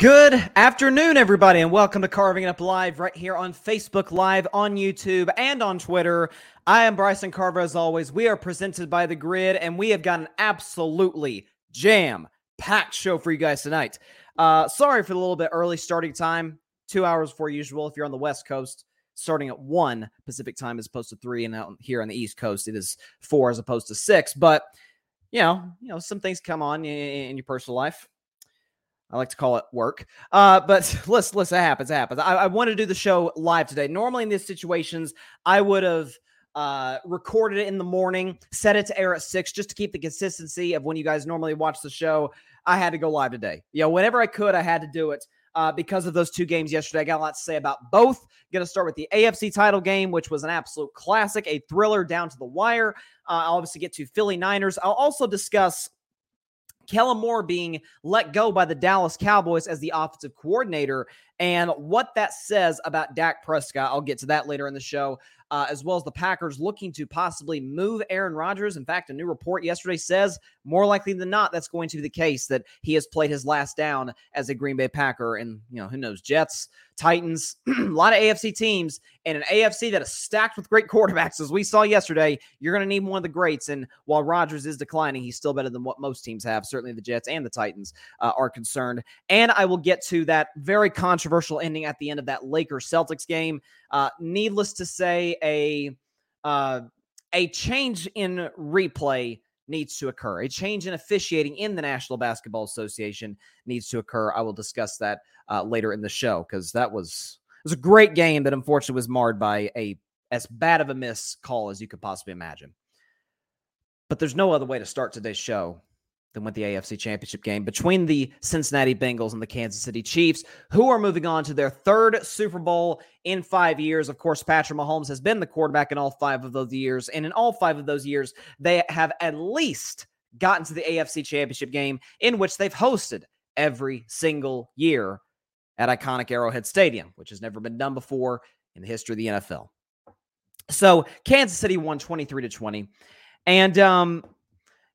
Good afternoon, everybody, and welcome to Carving It Up Live right here on Facebook Live, on YouTube, and on Twitter. I am Bryson Carver, as always. We are presented by The Grid, and we have got an absolutely jam packed show for you guys tonight. Uh, sorry for the little bit early starting time, two hours before usual. If you're on the West Coast, starting at one Pacific time as opposed to three, and out here on the East Coast, it is four as opposed to six. But you know, you know, some things come on in, in your personal life I like to call it work. Uh, but listen, listen, it happens, it happens. I, I want to do the show live today. Normally in these situations, I would have uh, recorded it in the morning, set it to air at six, just to keep the consistency of when you guys normally watch the show. I had to go live today. You know, whenever I could, I had to do it. Uh, because of those two games yesterday. I got a lot to say about both. Going to start with the AFC title game, which was an absolute classic, a thriller down to the wire. Uh, I'll obviously get to Philly Niners. I'll also discuss Kellen Moore being let go by the Dallas Cowboys as the offensive coordinator and what that says about Dak Prescott. I'll get to that later in the show uh, as well as the Packers looking to possibly move Aaron Rodgers. In fact, a new report yesterday says more likely than not that's going to be the case that he has played his last down as a Green Bay Packer. And, you know, who knows, Jets, Titans, a lot of AFC teams, and an AFC that is stacked with great quarterbacks. As we saw yesterday, you're going to need one of the greats. And while Rodgers is declining, he's still better than what most teams have. Certainly the Jets and the Titans uh, are concerned. And I will get to that very controversial ending at the end of that Lakers Celtics game. Uh, needless to say, a uh, a change in replay needs to occur. A change in officiating in the National Basketball Association needs to occur. I will discuss that uh, later in the show because that was it was a great game that unfortunately was marred by a as bad of a miss call as you could possibly imagine. But there's no other way to start today's show than with the AFC Championship game between the Cincinnati Bengals and the Kansas City Chiefs, who are moving on to their third Super Bowl in five years. Of course, Patrick Mahomes has been the quarterback in all five of those years. And in all five of those years, they have at least gotten to the AFC Championship game, in which they've hosted every single year at iconic Arrowhead Stadium, which has never been done before in the history of the NFL. So Kansas City won 23 to 20. And um,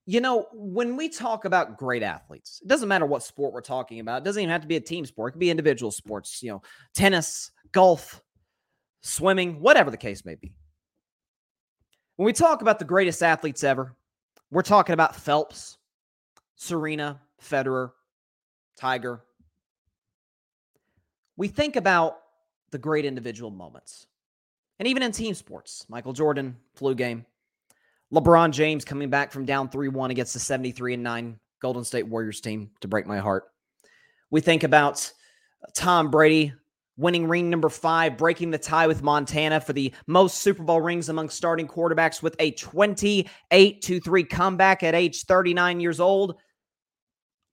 you know, when we talk about great athletes, it doesn't matter what sport we're talking about. It doesn't even have to be a team sport. It could be individual sports, you know, tennis, golf, swimming, whatever the case may be. When we talk about the greatest athletes ever, we're talking about Phelps, Serena, Federer, Tiger. We think about the great individual moments. And even in team sports, Michael Jordan, flu game, LeBron James coming back from down 3 1 against the 73 and 9 Golden State Warriors team to break my heart. We think about Tom Brady winning ring number five, breaking the tie with Montana for the most Super Bowl rings among starting quarterbacks with a 28 3 comeback at age 39 years old.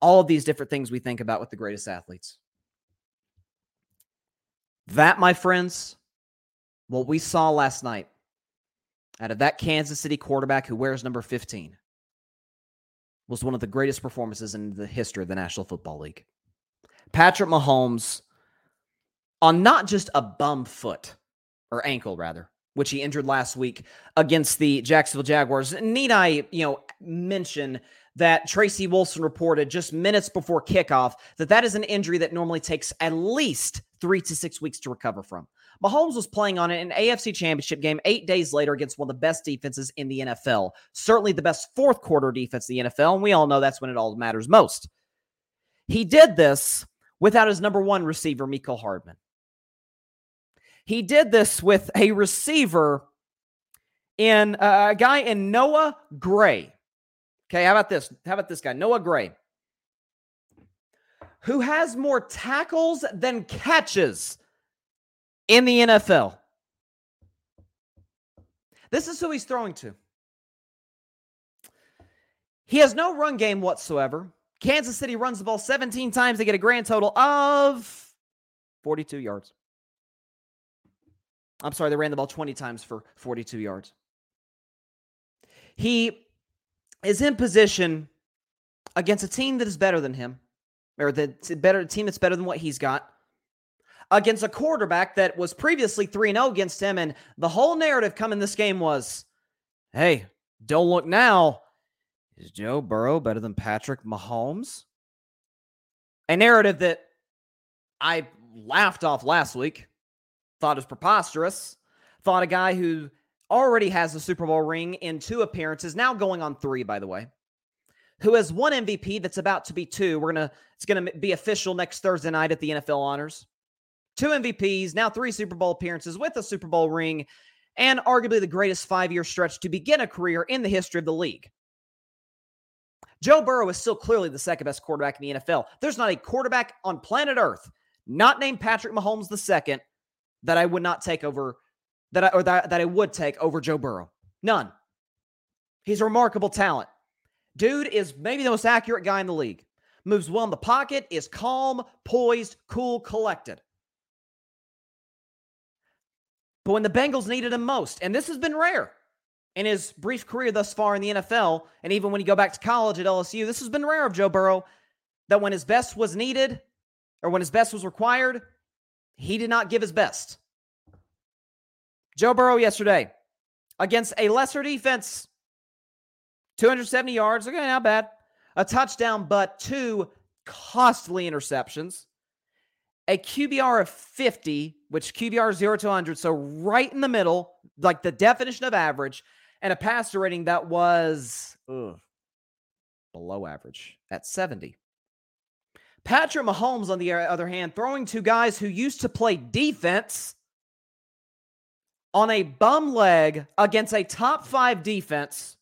All of these different things we think about with the greatest athletes. That, my friends, what we saw last night out of that Kansas City quarterback who wears number 15 was one of the greatest performances in the history of the National Football League. Patrick Mahomes on not just a bum foot or ankle, rather, which he injured last week against the Jacksonville Jaguars. Need I, you know, mention that Tracy Wolfson reported just minutes before kickoff that that is an injury that normally takes at least three to six weeks to recover from. Mahomes was playing on an AFC championship game eight days later against one of the best defenses in the NFL. Certainly the best fourth quarter defense in the NFL. And we all know that's when it all matters most. He did this without his number one receiver, Mecole Hardman. He did this with a receiver in uh, a guy in Noah Gray. Okay, how about this? How about this guy, Noah Gray, who has more tackles than catches in the NFL. This is who he's throwing to. He has no run game whatsoever. Kansas City runs the ball 17 times. They get a grand total of 42 yards. I'm sorry, they ran the ball 20 times for 42 yards. He is in position against a team that is better than him, or the better team that's better than what he's got against a quarterback that was previously 3 0 against him. And the whole narrative coming this game was hey, don't look now. Is Joe Burrow better than Patrick Mahomes? A narrative that I laughed off last week, thought was preposterous, thought a guy who already has a Super Bowl ring in two appearances, now going on three, by the way, who has one MVP that's about to be two. We're gonna it's gonna be official next Thursday night at the NFL Honors two MVPs, now three Super Bowl appearances with a Super Bowl ring, and arguably the greatest five year stretch to begin a career in the history of the league. Joe Burrow is still clearly the second best quarterback in the NFL. There's not a quarterback on planet Earth, not named Patrick Mahomes the second, that I would not take over that I or that, that I would take over Joe Burrow. None. He's a remarkable talent. Dude is maybe the most accurate guy in the league. Moves well in the pocket, is calm, poised, cool, collected. But when the Bengals needed him most, and this has been rare in his brief career thus far in the NFL, and even when you go back to college at LSU, this has been rare of Joe Burrow that when his best was needed or when his best was required, he did not give his best. Joe Burrow yesterday against a lesser defense, 270 yards. Okay, not bad. A touchdown, but two costly interceptions a QBR of 50, which QBR 0 to 100, so right in the middle, like the definition of average, and a passer rating that was ugh, below average at 70. Patrick Mahomes, on the other hand, throwing to guys who used to play defense on a bum leg against a top five defense,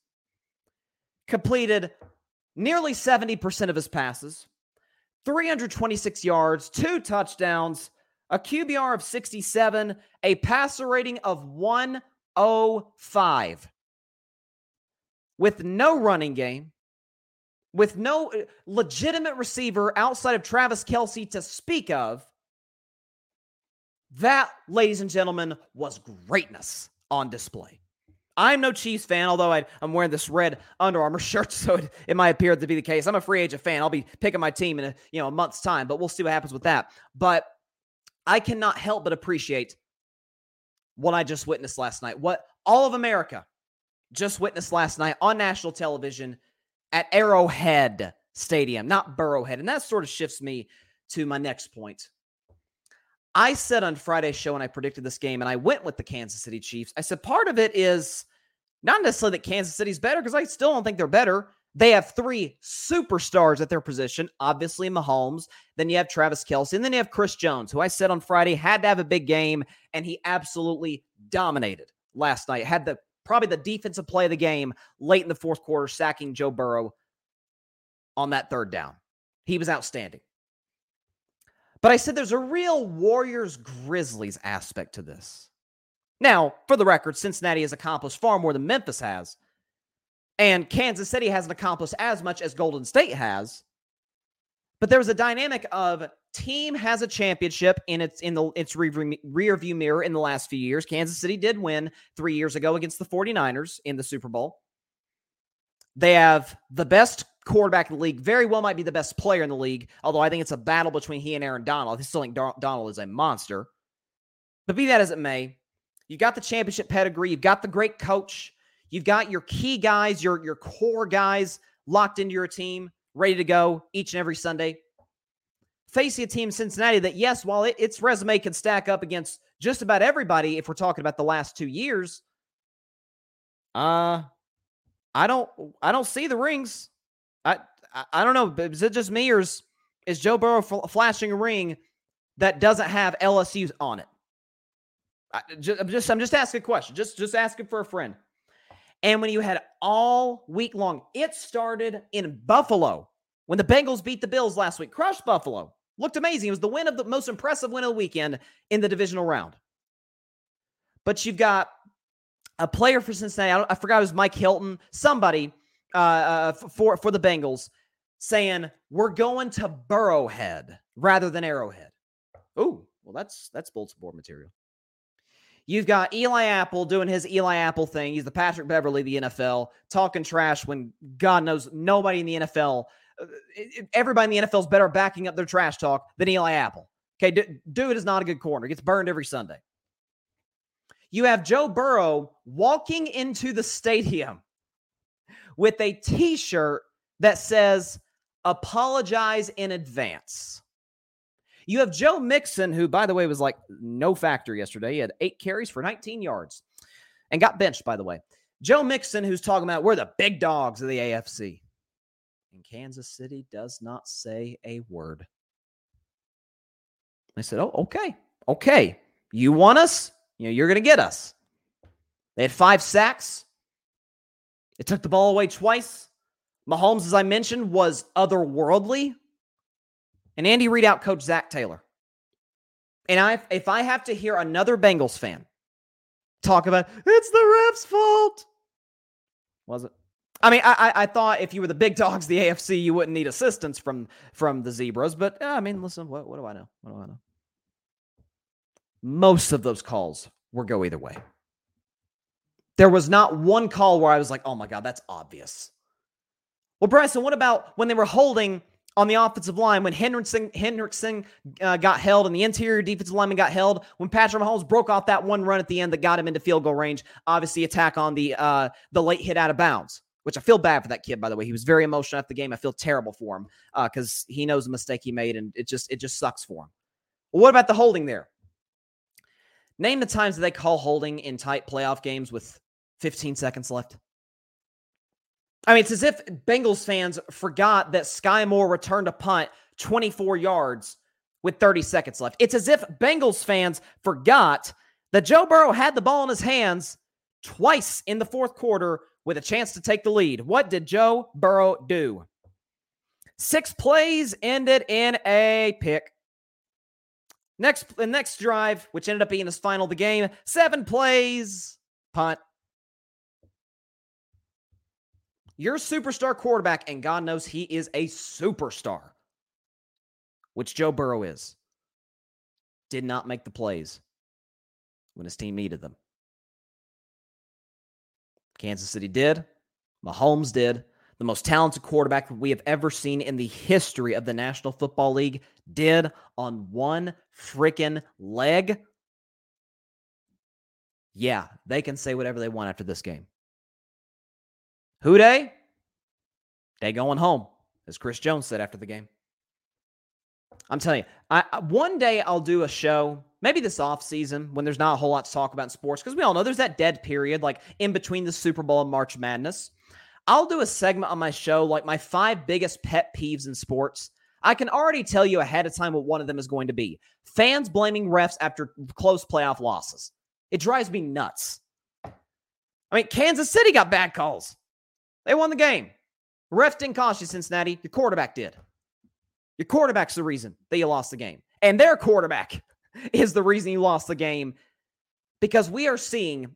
completed nearly 70% of his passes, 326 yards, two touchdowns, a QBR of 67, a passer rating of 105. With no running game, with no uh, legitimate receiver outside of Travis Kelce to speak of, that, ladies and gentlemen, was greatness on display. I'm no Chiefs fan, although I, am wearing this red Under Armour shirt, so it, it might appear to be the case. I'm a free agent fan. I'll be picking my team in a you know a month's time, but we'll see what happens with that. But I cannot help but appreciate what I just witnessed last night. What all of America just witnessed last night on national television at Arrowhead Stadium, not Burrowhead. And that sort of shifts me to my next point. I said on Friday's show when I predicted this game, and I went with the Kansas City Chiefs. I said part of it is not necessarily that Kansas City's better, because I still don't think they're better. They have three superstars at their position. Obviously, Mahomes. Then you have Travis Kelce. And then you have Chris Jones, who I said on Friday had to have a big game, and he absolutely dominated last night. Had the probably the defensive play of the game late in the fourth quarter, sacking Joe Burrow on that third down. He was outstanding. But I said there's a real Warriors Grizzlies aspect to this. Now, for the record, Cincinnati has accomplished far more than Memphis has. And Kansas City hasn't accomplished as much as Golden State has. But there was a dynamic of team has a championship in its in the its rear, view mirror in the last few years. Kansas City did win 3 years ago against the 49ers in the Super Bowl. They have the best quarterback in the league, very well might be the best player in the league, although I think it's a battle between he and Aaron Donald. I still think Donald is a monster. But be that as it may, You got the championship pedigree. You've got the great coach. You've got your key guys, your your core guys locked into your team, ready to go each and every Sunday. Facing a team Cincinnati that, yes, while it, its resume can stack up against just about everybody, if we're talking about the last two years, uh, I don't, I don't see the rings. I, I, I don't know. Is it just me or is, is Joe Burrow flashing a ring that doesn't have LSU on it? I, just, I'm just I'm just asking a question. Just just asking for a friend. And when you had all week long, it started in Buffalo when the Bengals beat the Bills last week, crushed Buffalo. Looked amazing. It was the win of the most impressive win of the weekend in the divisional round. But you've got a player for Cincinnati. I, I forgot it was Mike Hilton. Somebody uh, uh, for for the Bengals saying we're going to Burrowhead rather than Arrowhead. Oh, well, that's that's bulletin board material. You've got Eli Apple doing his Eli Apple thing. He's the Patrick Beverley of the NFL, talking trash when God knows nobody in the NFL, uh, everybody in the NFL is better backing up their trash talk than Eli Apple. Okay, dude is not a good corner. Gets burned every Sunday. You have Joe Burrow walking into the stadium with a t shirt that says, apologize in advance. You have Joe Mixon, who, by the way, was like no factor yesterday. He had eight carries for 19 yards and got benched, by the way. Joe Mixon, who's talking about we're the big dogs of the AFC. And Kansas City does not say a word. I said, Oh, okay. Okay. You want us? You know, you're going to get us. They had five sacks. It took the ball away twice. Mahomes, as I mentioned, was otherworldly and Andy Reid out coach Zac Taylor. And I, if I have to hear another Bengals fan talk about it's the ref's fault, was it? I mean, I, I thought if you were the big dogs, the AFC, you wouldn't need assistance from from the zebras. But I mean, listen, what, what do I know? What do I know? Most of those calls were go either way. There was not one call where I was like, "Oh my god, that's obvious." Well, Bryson, what about when they were holding on the offensive line when Hendrickson, Hendrickson uh, got held and the interior defensive lineman got held, when Patrick Mahomes broke off that one run at the end that got him into field goal range, obviously attack on the uh, the late hit out of bounds, which I feel bad for that kid, by the way. He was very emotional after the game. I feel terrible for him because uh, he knows the mistake he made and it just it just sucks for him. Well, what about the holding there? Name the times that they call holding in tight playoff games with 15 seconds left. I mean, it's as if Bengals fans forgot that Skyy Moore returned a punt 24 yards with 30 seconds left. It's as if Bengals fans forgot that Joe Burrow had the ball in his hands twice in the fourth quarter with a chance to take the lead. What did Joe Burrow do? Six plays ended in a pick. Next, the next drive, which ended up being his final of the game, seven plays, punt, your superstar quarterback, and God knows he is a superstar, which Joe Burrow is, did not make the plays when his team needed them. Kansas City did. Mahomes did. The most talented quarterback we have ever seen in the history of the National Football League did on one freaking leg. Yeah, they can say whatever they want after this game. Who they? They going home, as Chris Jones said after the game. I'm telling you, I, I, one day I'll do a show, maybe this off season when there's not a whole lot to talk about in sports, because we all know there's that dead period, like in between the Super Bowl and March Madness. I'll do a segment on my show, like my five biggest pet peeves in sports. I can already tell you ahead of time what one of them is going to be. Fans blaming refs after close playoff losses. It drives me nuts. I mean, Kansas City got bad calls. They won the game. Ref didn't cost you, Cincinnati. Your quarterback did. Your quarterback's the reason that you lost the game. And their quarterback is the reason you lost the game because we are seeing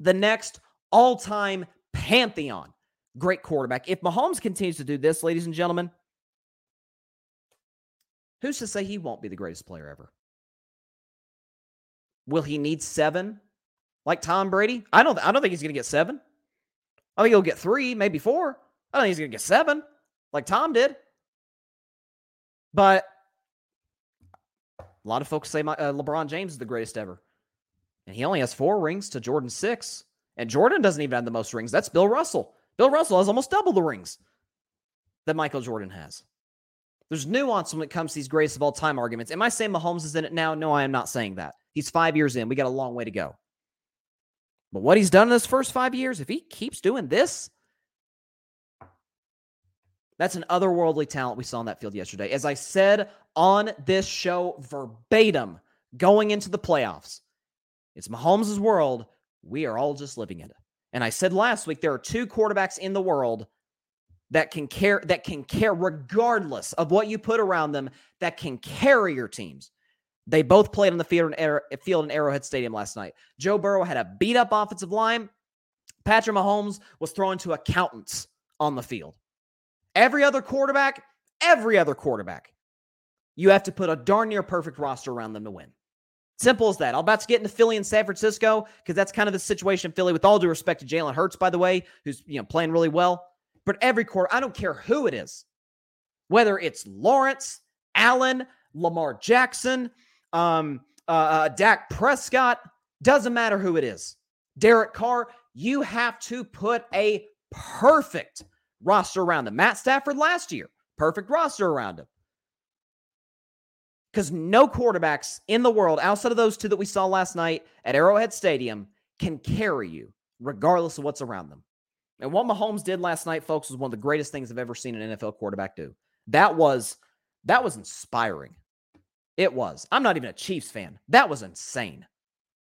the next all time pantheon great quarterback. If Mahomes continues to do this, ladies and gentlemen, who's to say he won't be the greatest player ever? Will he need seven like Tom Brady? I don't, I don't think he's going to get seven. I think he'll get three, maybe four. I don't think he's going to get seven like Tom did. But a lot of folks say my, uh, LeBron James is the greatest ever. And he only has four rings to Jordan's six. And Jordan doesn't even have the most rings. That's Bill Russell. Bill Russell has almost double the rings that Michael Jordan has. There's nuance when it comes to these greatest of all time arguments. Am I saying Mahomes is in it now? No, I am not saying that. He's five years in. We got a long way to go. But what he's done in those first five years, if he keeps doing this, that's an otherworldly talent we saw in that field yesterday. As I said on this show verbatim, going into the playoffs, it's Mahomes' world. We are all just living in it. And I said last week there are two quarterbacks in the world that can care that can care regardless of what you put around them that can carry your teams. They both played on the field in, field in Arrowhead Stadium last night. Joe Burrow had a beat up offensive line. Patrick Mahomes was thrown to accountants on the field. Every other quarterback, every other quarterback, you have to put a darn near perfect roster around them to win. Simple as that. I'm about to get into Philly and San Francisco because that's kind of the situation Philly. With all due respect to Jalen Hurts, by the way, who's you know playing really well, but every quarter, I don't care who it is, whether it's Lawrence, Allen, Lamar Jackson, um, uh, uh, Dak Prescott, doesn't matter who it is. Derek Carr, you have to put a perfect roster around them. Matt Stafford last year, perfect roster around him because no quarterbacks in the world outside of those two that we saw last night at Arrowhead Stadium can carry you, regardless of what's around them. And what Mahomes did last night, folks, was one of the greatest things I've ever seen an NFL quarterback do. That was that was inspiring. It was. I'm not even a Chiefs fan. That was insane.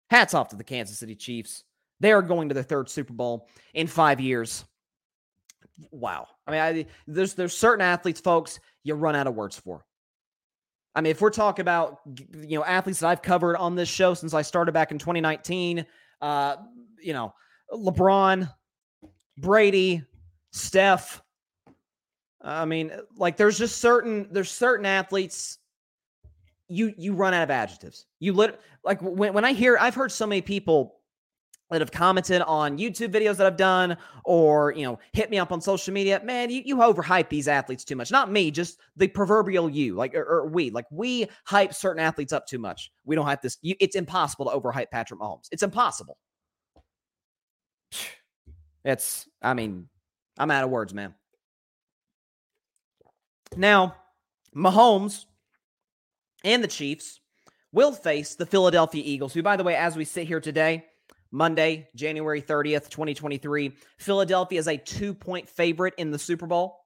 Hats off to the Kansas City Chiefs. They are going to their third Super Bowl in five years. Wow. I mean, I, there's there's certain athletes, folks, you run out of words for. I mean, if we're talking about you know athletes that I've covered on this show since I started back in 2019, uh, you know, LeBron, Brady, Steph. I mean, like there's just certain there's certain athletes you you run out of adjectives. You lit like when when I hear I've heard so many people that have commented on YouTube videos that I've done or, you know, hit me up on social media, man, you, you overhype these athletes too much. Not me, just the proverbial you, like, or, or we, like we hype certain athletes up too much. We don't hype this. You, it's impossible to overhype Patrick Mahomes. It's impossible. It's, I mean, I'm out of words, man. Now, Mahomes and the Chiefs will face the Philadelphia Eagles, who, by the way, as we sit here today, Monday, January 30th, 2023. Philadelphia is a two point favorite in the Super Bowl.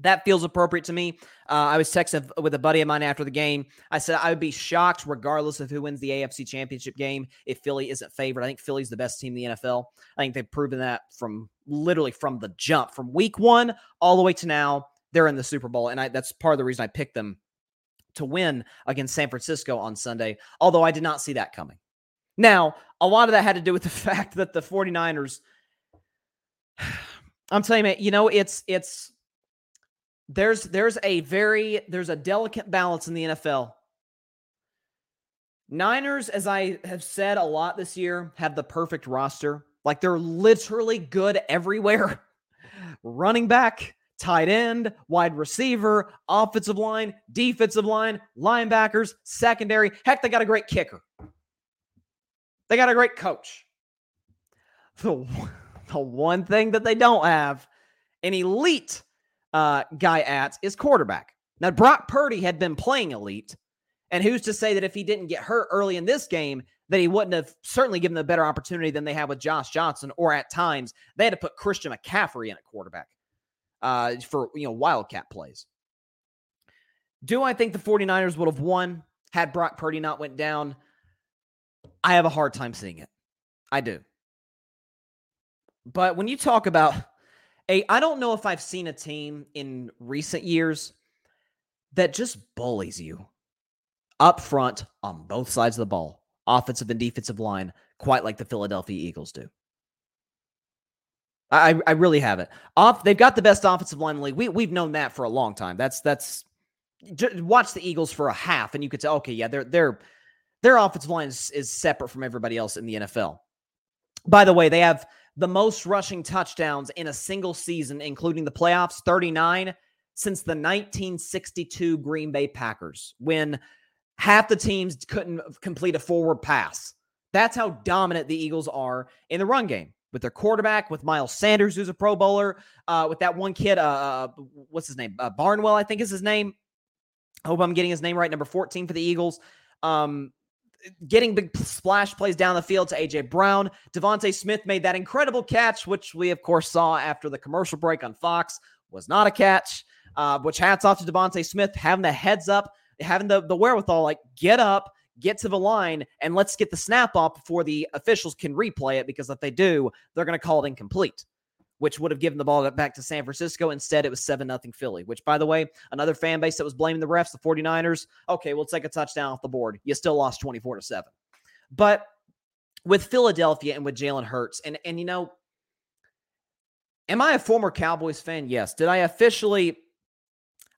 That feels appropriate to me. Uh, I was texting with a buddy of mine after the game. I said I would be shocked, regardless of who wins the AFC Championship game, if Philly isn't favored. I think Philly's the best team in the NFL. I think they've proven that from literally from the jump, from week one all the way to now. They're in the Super Bowl, and I, that's part of the reason I picked them to win against San Francisco on Sunday. Although I did not see that coming. Now, a lot of that had to do with the fact that the 49ers I'm telling you, you know, it's it's there's there's a very there's a delicate balance in the NFL. Niners, as I have said a lot this year, have the perfect roster. Like they're literally good everywhere. Running back, tight end, wide receiver, offensive line, defensive line, linebackers, secondary. Heck, they got a great kicker. They got a great coach. The, the one thing that they don't have an elite uh, guy at is quarterback. Now, Brock Purdy had been playing elite. And who's to say that if he didn't get hurt early in this game, that he wouldn't have certainly given them a better opportunity than they had with Josh Johnson, or at times they had to put Christian McCaffrey in at quarterback uh, for you know wildcat plays. Do I think the 49ers would have won had Brock Purdy not went down? I have a hard time seeing it. I do. But when you talk about a, I don't know if I've seen a team in recent years that just bullies you up front on both sides of the ball, offensive and defensive line, quite like the Philadelphia Eagles do. I, I really haven't. Off, they've got the best offensive line in the league. We we've known that for a long time. That's that's watch the Eagles for a half, and you could say, okay, yeah, they're they're their offensive line is, is separate from everybody else in the NFL. By the way, they have the most rushing touchdowns in a single season, including the playoffs 39 since the 1962 Green Bay Packers, when half the teams couldn't complete a forward pass That's how dominant the Eagles are in the run game with their quarterback, with Miles Sanders, who's a Pro Bowler, uh, with that one kid, uh, uh what's his name? Uh, Barnwell, I think is his name. I hope I'm getting his name right. Number 14 for the Eagles. Um, getting big splash plays down the field to AJ Brown. DeVonta Smith made that incredible catch, which we of course saw after the commercial break on Fox. Was not a catch. Uh, which hats off to DeVonta Smith having the heads up, having the the wherewithal, like get up, get to the line, and let's get the snap off before the officials can replay it. Because if they do, they're going to call it incomplete which would have given the ball back to San Francisco. Instead, it was 7 0 Philly, which, by the way, another fan base that was blaming the refs, the 49ers. Okay, we'll take a touchdown off the board. You still lost 24 to 7. But with Philadelphia and with Jalen Hurts, and, and you know, am I a former Cowboys fan? Yes. Did I officially,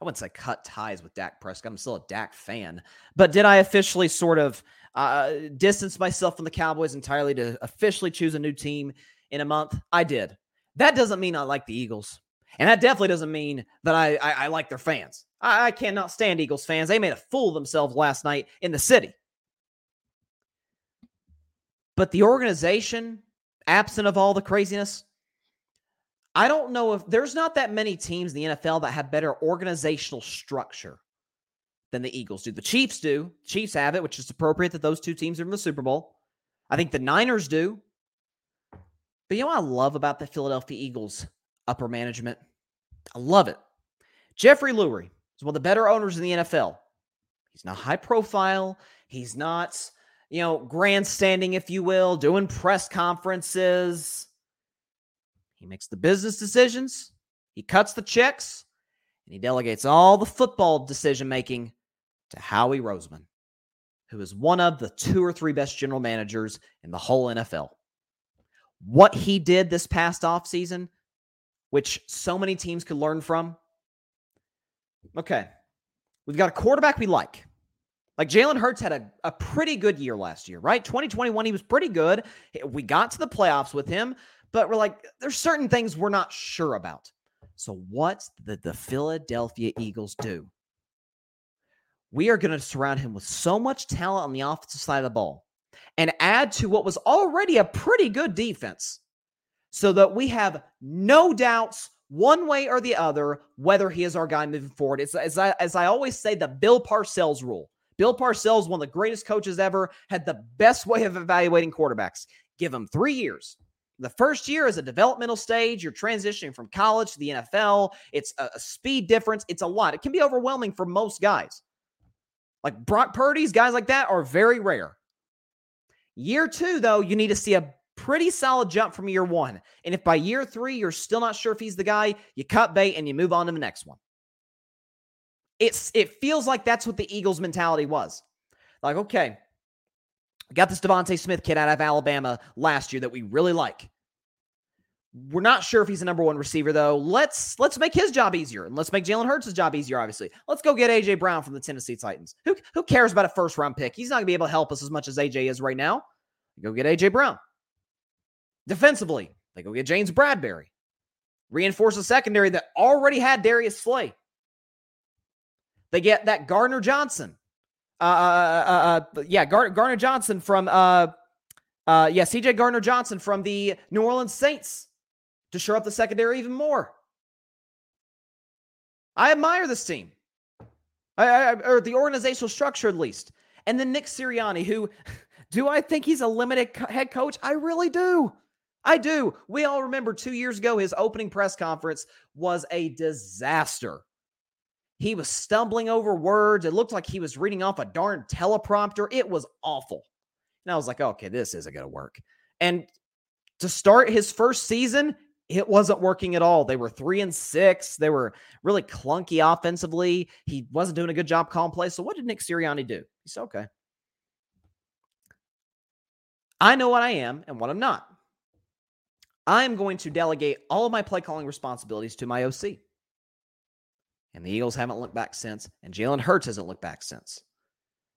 I wouldn't say cut ties with Dak Prescott. I'm still a Dak fan. But did I officially sort of uh, distance myself from the Cowboys entirely to officially choose a new team in a month? I did. That doesn't mean I like the Eagles. And that definitely doesn't mean that I, I, I like their fans. I, I cannot stand Eagles fans. They made a fool of themselves last night in the city. But the organization, absent of all the craziness, I don't know if there's not that many teams in the NFL that have better organizational structure than the Eagles do. The Chiefs do. Chiefs have it, which is appropriate that those two teams are in the Super Bowl. I think the Niners do. But you know what I love about the Philadelphia Eagles upper management? I love it. Jeffrey Lurie is one of the better owners in the NFL. He's not high profile. He's not, you know, grandstanding, if you will, doing press conferences. He makes the business decisions, he cuts the checks, and he delegates all the football decision making to Howie Roseman, who is one of the two or three best general managers in the whole NFL what he did this past offseason, which so many teams could learn from. Okay. We've got a quarterback we like. Like Jalen Hurts had a, a pretty good year last year, right? 2021, he was pretty good. We got to the playoffs with him, but we're like, there's certain things we're not sure about. So, what did the Philadelphia Eagles do? We are going to surround him with so much talent on the offensive side of the ball and add to what was already a pretty good defense so that we have no doubts one way or the other whether he is our guy moving forward. It's as I, as I always say, the Bill Parcells rule. Bill Parcells, one of the greatest coaches ever, had the best way of evaluating quarterbacks. Give him three years. The first year is a developmental stage. You're transitioning from college to the NFL. It's a, a speed difference. It's a lot. It can be overwhelming for most guys. Like Brock Purdy's guys like that are very rare. Year two, though, you need to see a pretty solid jump from year one. And if by year three you're still not sure if he's the guy, you cut bait and you move on to the next one. It's it feels like that's what the Eagles' mentality was. Like, okay, got this DeVonta Smith kid out of Alabama last year that we really like. We're not sure if he's a number one receiver though. Let's let's make his job easier and let's make Jalen Hurts' job easier. Obviously, let's go get AJ Brown from the Tennessee Titans. Who who cares about a first round pick? He's not gonna be able to help us as much as AJ is right now. Go get AJ Brown. Defensively, they go get James Bradberry. Reinforce a secondary that already had Darius Slay. They get that Gardner Johnson. Uh, uh, uh, uh yeah, Gar- Gardner Johnson from uh, uh, yeah, CJ Gardner Johnson from the New Orleans Saints to shore up the secondary even more. I admire this team, I, I, or the organizational structure at least. And then Nick Sirianni, who do I think he's a limited head coach? I really do. I do. We all remember two years ago, his opening press conference was a disaster. He was stumbling over words. It looked like he was reading off a darn teleprompter. It was awful. And I was like, okay, this isn't going to work. And to start his first season, it wasn't working at all. They were three and six. They were really clunky offensively. He wasn't doing a good job calling plays. So what did Nick Sirianni do? He said, okay. I know what I am and what I'm not. I'm going to delegate all of my play calling responsibilities to my OC. And the Eagles haven't looked back since, and Jalen Hurts hasn't looked back since.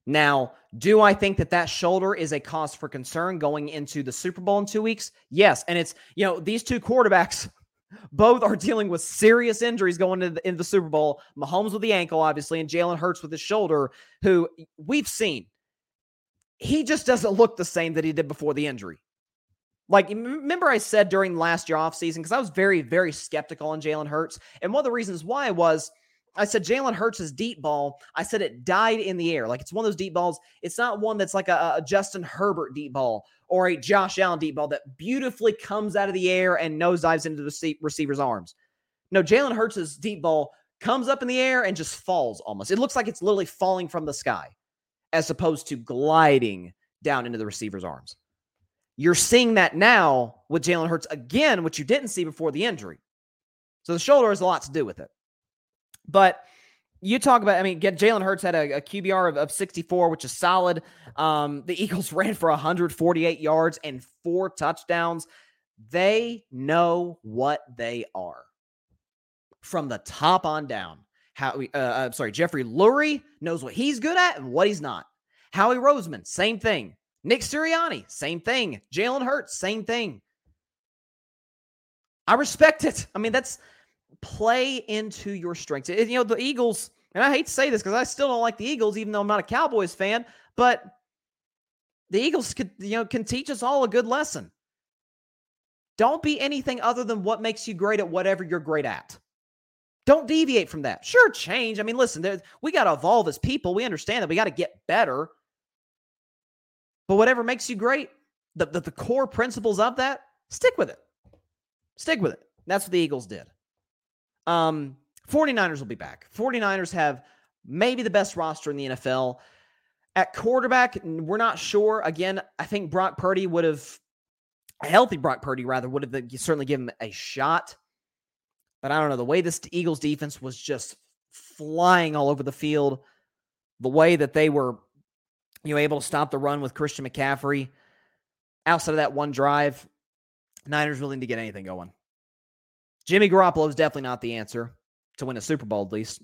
Now, do I think that that shoulder is a cause for concern going into the Super Bowl in two weeks? Yes. And it's, you know, these two quarterbacks both are dealing with serious injuries going into the, into the Super Bowl. Mahomes with the ankle, obviously, and Jalen Hurts with his shoulder, who we've seen he just doesn't look the same that he did before the injury. Like, remember I said during last year offseason, because I was very, very skeptical on Jalen Hurts. And one of the reasons why was I said Jalen Hurts' deep ball, I said it died in the air. Like it's one of those deep balls. It's not one that's like a, a Justin Herbert deep ball or a Josh Allen deep ball that beautifully comes out of the air and nosedives into the receiver's arms. No, Jalen Hurts' deep ball comes up in the air and just falls almost. It looks like it's literally falling from the sky as opposed to gliding down into the receiver's arms. You're seeing that now with Jalen Hurts again, which you didn't see before the injury. So the shoulder has a lot to do with it. But you talk about, I mean, get Jalen Hurts had a, a QBR of, of, 64, which is solid. Um, the Eagles ran for 148 yards and four touchdowns. They know what they are from the top on down. Howie, uh, I'm uh, sorry, Jeffrey Lurie knows what he's good at and what he's not. Howie Roseman, same thing. Nick Sirianni, same thing. Jalen Hurts, same thing. I respect it. I mean, that's play into your strengths. you know, the Eagles, and I hate to say this because I still don't like the Eagles, even though I'm not a Cowboys fan, but the Eagles could, you know, can teach us all a good lesson. Don't be anything other than what makes you great at whatever you're great at. Don't deviate from that. Sure, change. I mean, listen, we got to evolve as people. We understand that we got to get better. But whatever makes you great, the, the, the core principles of that, stick with it. Stick with it. That's what the Eagles did. Um, 49ers will be back. 49ers have maybe the best roster in the NFL. At quarterback, we're not sure. Again, I think Brock Purdy would have, a healthy Brock Purdy rather, would have certainly given him a shot. But I don't know. The way this Eagles defense was just flying all over the field, the way that they were, you know, able to stop the run with Christian McCaffrey outside of that one drive, Niners willing to get anything going. Jimmy Garoppolo is definitely not the answer to win a Super Bowl, at least.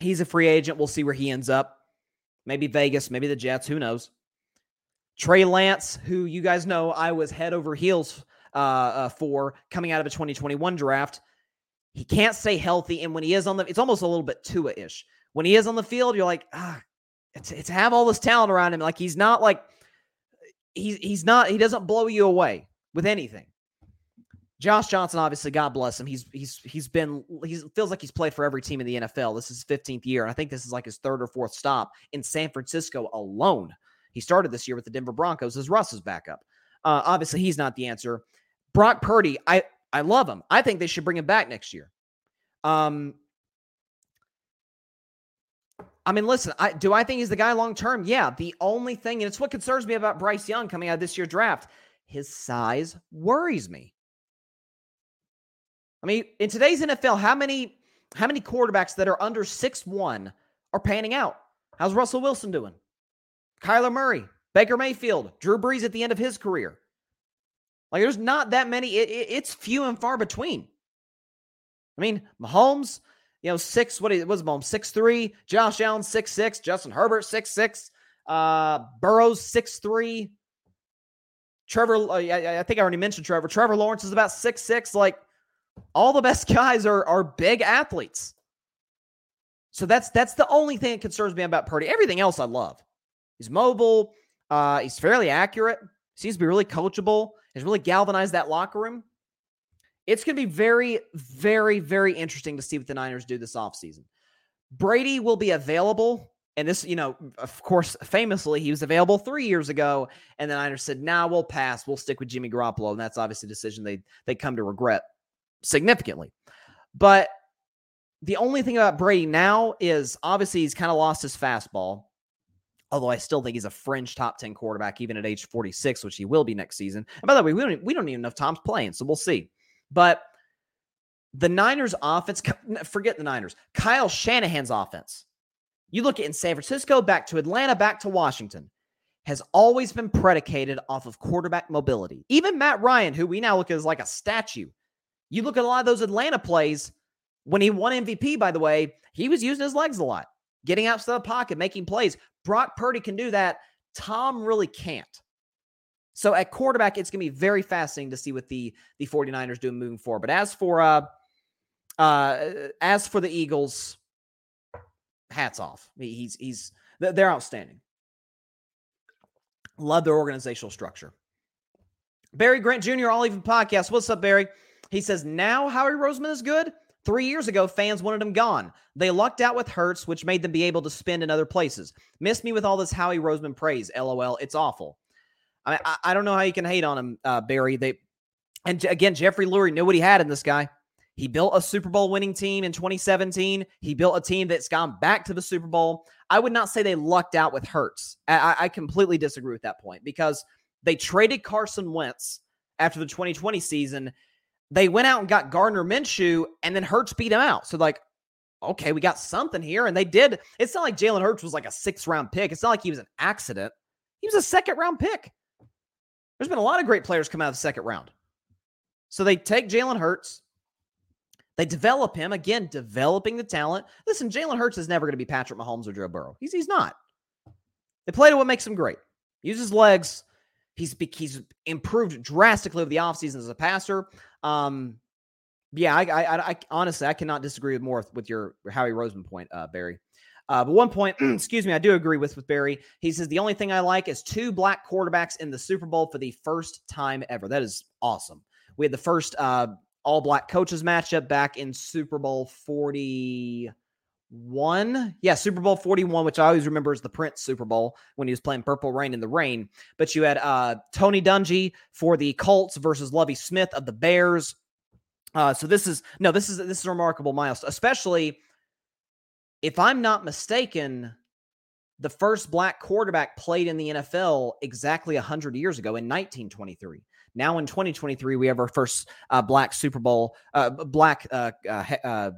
He's a free agent. We'll see where he ends up. Maybe Vegas, maybe the Jets. Who knows? Trey Lance, who you guys know I was head over heels uh, uh, for coming out of a 2021 draft. He can't stay healthy. And when he is on the, it's almost a little bit Tua ish. When he is on the field, you're like, ah, it's, it's have all this talent around him. Like he's not like, he's, he's not, he doesn't blow you away with anything. Josh Johnson, obviously, God bless him. He's he's he's been he feels like he's played for every team in the NFL. This is his 15th year, and I think this is like his third or fourth stop in San Francisco alone. He started this year with the Denver Broncos as Russ's backup. Uh, obviously, he's not the answer. Brock Purdy, I I love him. I think they should bring him back next year. Um, I mean, listen, I, do I think he's the guy long term? Yeah. The only thing, and it's what concerns me about Bryce Young coming out of this year draft, his size worries me. I mean, in today's NFL, how many how many quarterbacks that are under six one are panning out? How's Russell Wilson doing? Kyler Murray, Baker Mayfield, Drew Brees at the end of his career. Like, there's not that many. It, it, it's few and far between. I mean, Mahomes, you know, six. What was Mahomes? Six three. Josh Allen six six. Justin Herbert six six. Uh, Burrows six three. Trevor, uh, I, I think I already mentioned Trevor. Trevor Lawrence is about six six. Like, all the best guys are are big athletes. So that's that's the only thing that concerns me about Purdy. Everything else I love. He's mobile. Uh, he's fairly accurate. Seems to be really coachable. He's really galvanized that locker room. It's going to be very, very, very interesting to see what the Niners do this offseason. Brady will be available. And this, you know, of course, famously, he was available three years ago. And the Niners said, nah, we'll pass. We'll stick with Jimmy Garoppolo. And that's obviously a decision they they come to regret significantly. But the only thing about Brady now is obviously he's kind of lost his fastball. Although I still think he's a fringe top 10 quarterback, even at age 46, which he will be next season. And by the way, we don't, we don't even know if Tom's playing, so we'll see. But the Niners offense, forget the Niners, Kyle Shanahan's offense. You look at in San Francisco, back to Atlanta, back to Washington, has always been predicated off of quarterback mobility. Even Matt Ryan, who we now look at as like a statue, you look at a lot of those Atlanta plays when he won MVP, by the way, he was using his legs a lot, getting outside the pocket, making plays. Brock Purdy can do that. Tom really can't. So at quarterback, it's going to be very fascinating to see what the the 49ers do moving forward. But as for uh uh as for the Eagles, hats off. He's he's they're outstanding. Love their organizational structure. Barry Grant Jr., All Even Podcast. What's up, Barry? He says, now Howie Roseman is good. Three years ago, fans wanted him gone. They lucked out with Hurts, which made them be able to spend in other places. Miss me with all this Howie Roseman praise. LOL. It's awful. I, I, I don't know how you can hate on him, uh, Barry. They and again, Jeffrey Lurie knew what he had in this guy. He built a Super Bowl winning team in 2017. He built a team that's gone back to the Super Bowl. I would not say they lucked out with Hurts. I, I completely disagree with that point because they traded Carson Wentz after the 2020 season. They went out and got Gardner Minshew, and then Hurts beat him out. So, like, okay, we got something here. And they did. It's not like Jalen Hurts was like a six round pick. It's not like he was an accident. He was a second round pick. There's been a lot of great players come out of the second round. So they take Jalen Hurts. They develop him again, developing the talent. Listen, Jalen Hurts is never going to be Patrick Mahomes or Joe Burrow. He's he's not. They play to what makes him great. Use his legs. He's he's improved drastically over the offseason as a passer. Um, yeah, I, I, I, honestly I cannot disagree with more with your Howie Roseman point, uh, Barry. Uh, but one point, excuse me, I do agree with with Barry. He says the only thing I like is two black quarterbacks in the Super Bowl for the first time ever. That is awesome. We had the first uh, all black coaches matchup back in Super Bowl 41. Yeah, Super Bowl 41, which I always remember as the Prince Super Bowl when he was playing Purple Rain in the Rain. But you had uh, Tony Dungy for the Colts versus Lovie Smith of the Bears. Uh, so this is no, this is this is a remarkable milestone, especially if I'm not mistaken. The first black quarterback played in the NFL exactly 100 years ago in 1923. Now in 2023, we have our first uh, black Super Bowl, uh, black uh, uh, uh,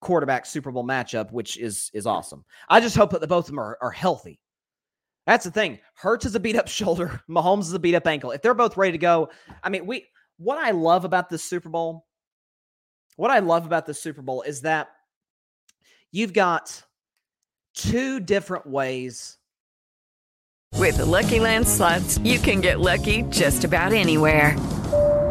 quarterback Super Bowl matchup, which is is awesome. I just hope that the both of them are, are healthy. That's the thing. Hurts is a beat up shoulder. Mahomes is a beat up ankle. If they're both ready to go, I mean, we. What I love about this Super Bowl, what I love about this Super Bowl is that you've got two different ways with the LuckyLand Slots, you can get lucky just about anywhere.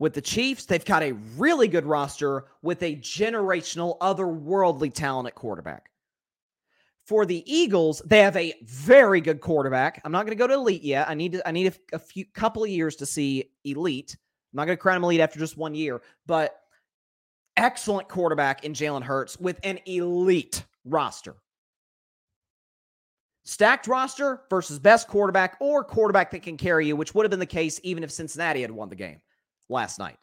With the Chiefs, they've got a really good roster with a generational, otherworldly talent at quarterback. For the Eagles, they have a very good quarterback. I'm not going to go to elite yet. I need to, I need a, a few couple of years to see elite. I'm not going to crown him elite after just one year, but excellent quarterback in Jalen Hurts with an elite roster. Stacked roster versus best quarterback or quarterback that can carry you, which would have been the case even if Cincinnati had won the game last night.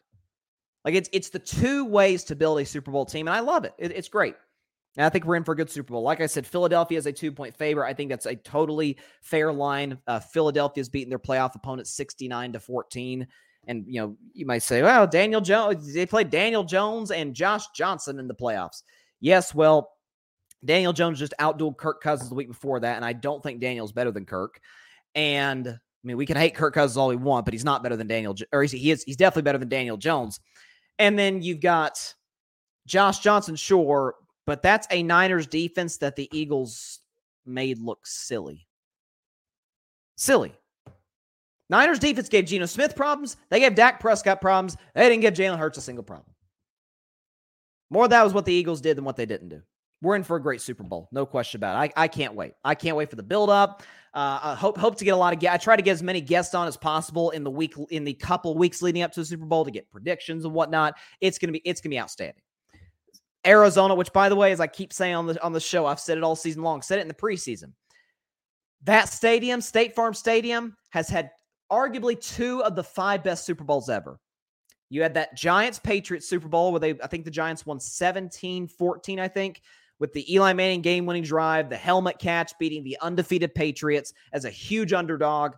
Like it's it's the two ways to build a Super Bowl team, and I love it. it it's great. And I think we're in for a good Super Bowl. Like I said, Philadelphia is a two point favorite. I think that's a totally fair line. Uh, Philadelphia's beating their playoff opponent 69 to 14. And you know, you might say, well, Daniel Jones, they played Daniel Jones and Josh Johnson in the playoffs. Yes, well, Daniel Jones just outdueled Kirk Cousins the week before that, and I don't think Daniel's better than Kirk. And mean, we can hate Kirk Cousins all we want, but he's not better than Daniel, or he is. He's definitely better than Daniel Jones. And then you've got Josh Johnson, sure, but that's a Niners defense that the Eagles made look silly. Silly. Niners defense gave Geno Smith problems. They gave Dak Prescott problems. They didn't give Jalen Hurts a single problem. More that was what the Eagles did than what they didn't do. We're in for a great Super Bowl, no question about it. I, I can't wait. I can't wait for the build up. Uh, I hope hope to get a lot of guests. I try to get as many guests on as possible in the week in the couple weeks leading up to the Super Bowl to get predictions and whatnot. It's gonna be it's gonna be outstanding. Arizona, which by the way, as I keep saying on the on the show, I've said it all season long, said it in the preseason. That stadium, State Farm Stadium, has had arguably two of the five best Super Bowls ever. You had that Giants Patriots Super Bowl where they, I think the Giants won 17 14, I think, with the Eli Manning game winning drive, the helmet catch beating the undefeated Patriots as a huge underdog.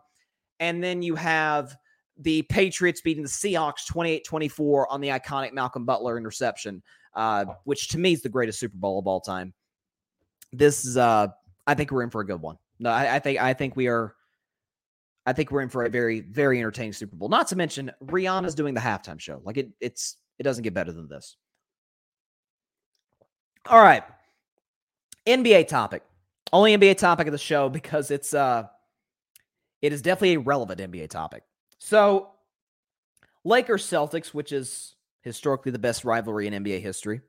And then you have the Patriots beating the Seahawks 28 24 on the iconic Malcolm Butler interception, uh, which to me is the greatest Super Bowl of all time. This is, uh, I think we're in for a good one. No, I, I think, I think we are I think we're in for a very, very entertaining Super Bowl. Not to mention Rihanna's doing the halftime show. Like it, it's it doesn't get better than this. All right. NBA topic. Only NBA topic of the show because it's uh it is definitely a relevant NBA topic. So Lakers Celtics, which is historically the best rivalry in NBA history.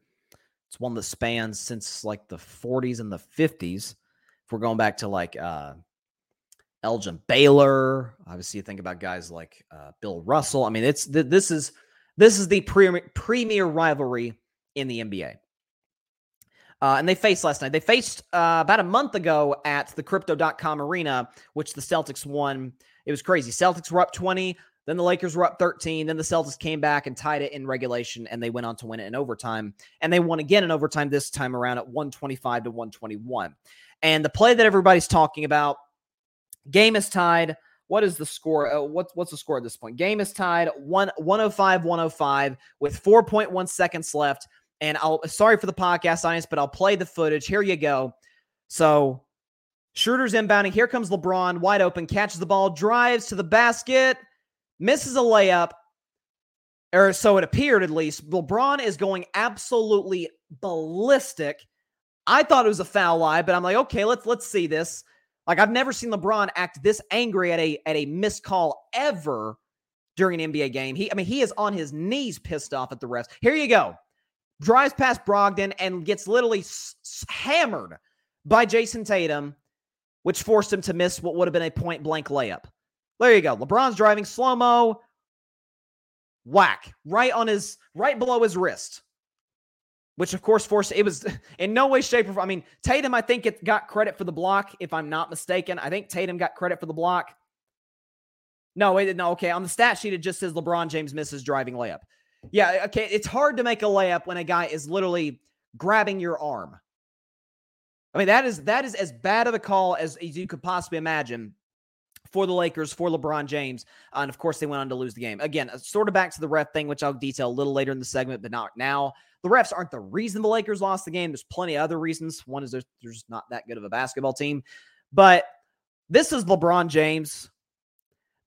It's one that spans since like the 40s and the 50s. If we're going back to like uh Elgin Baylor, obviously you think about guys like uh, Bill Russell. I mean, it's th- this is this is the pre- premier rivalry in the NBA. Uh, and they faced last night. They faced uh, about a month ago at the crypto.com arena, which the Celtics won. It was crazy. Celtics were up 20, then the Lakers were up 13, then the Celtics came back and tied it in regulation, and they went on to win it in overtime. And they won again in overtime this time around at 125 to 121. And the play that everybody's talking about, game is tied. What is the score? Uh, what's what's the score at this point? Game is tied one 105 105 with 4.1 seconds left. And I'll sorry for the podcast audience, but I'll play the footage. Here you go. So Schroeder's inbounding. Here comes LeBron, wide open, catches the ball, drives to the basket, misses a layup, or so it appeared at least. LeBron is going absolutely ballistic. I thought it was a foul lie, but I'm like, okay, let's let's see this. Like I've never seen LeBron act this angry at a at a missed call ever during an NBA game. He, I mean, he is on his knees, pissed off at the refs. Here you go drives past Brogdon and gets literally s- s- hammered by Jayson Tatum, which forced him to miss what would have been a point blank layup. There you go. LeBron's driving slow mo, whack right on his right below his wrist, which of course forced it was in no way, shape, or form. I mean, Tatum, I think it got credit for the block, if I'm not mistaken. I think Tatum got credit for the block. No, wait, no, okay. On the stat sheet, it just says LeBron James misses driving layup. Yeah, okay. It's hard to make a layup when a guy is literally grabbing your arm. I mean, that is that is as bad of a call as, as you could possibly imagine for the Lakers, for LeBron James. Uh, and of course, they went on to lose the game. Again, uh, sort of back to the ref thing, which I'll detail a little later in the segment, but not now. The refs aren't the reason the Lakers lost the game. There's plenty of other reasons. One is there's, there's not that good of a basketball team. But this is LeBron James.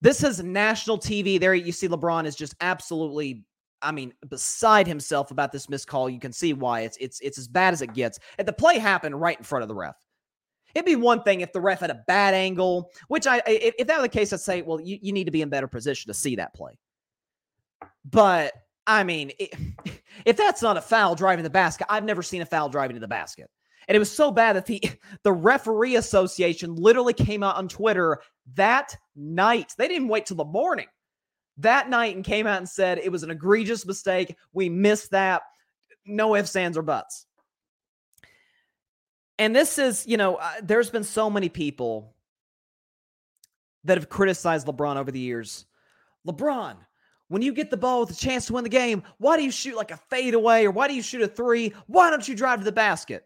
This is national TV. There you see LeBron is just absolutely I mean, beside himself about this missed call. You can see why it's it's it's as bad as it gets. And the play happened right in front of the ref. It'd be one thing if the ref had a bad angle, which I if, that were the case, I'd say, well, you, you need to be in better position to see that play. But I mean, it, if that's not a foul driving the basket, I've never seen a foul driving to the basket. And it was so bad that the the referee association literally came out on Twitter that night. They didn't wait till the morning that night and came out and said it was an egregious mistake. We missed that. No ifs, ands, or buts. And this is, you know, uh, there's been so many people that have criticized LeBron over the years. LeBron, when you get the ball with a chance to win the game, why do you shoot like a fadeaway or why do you shoot a three? Why don't you drive to the basket?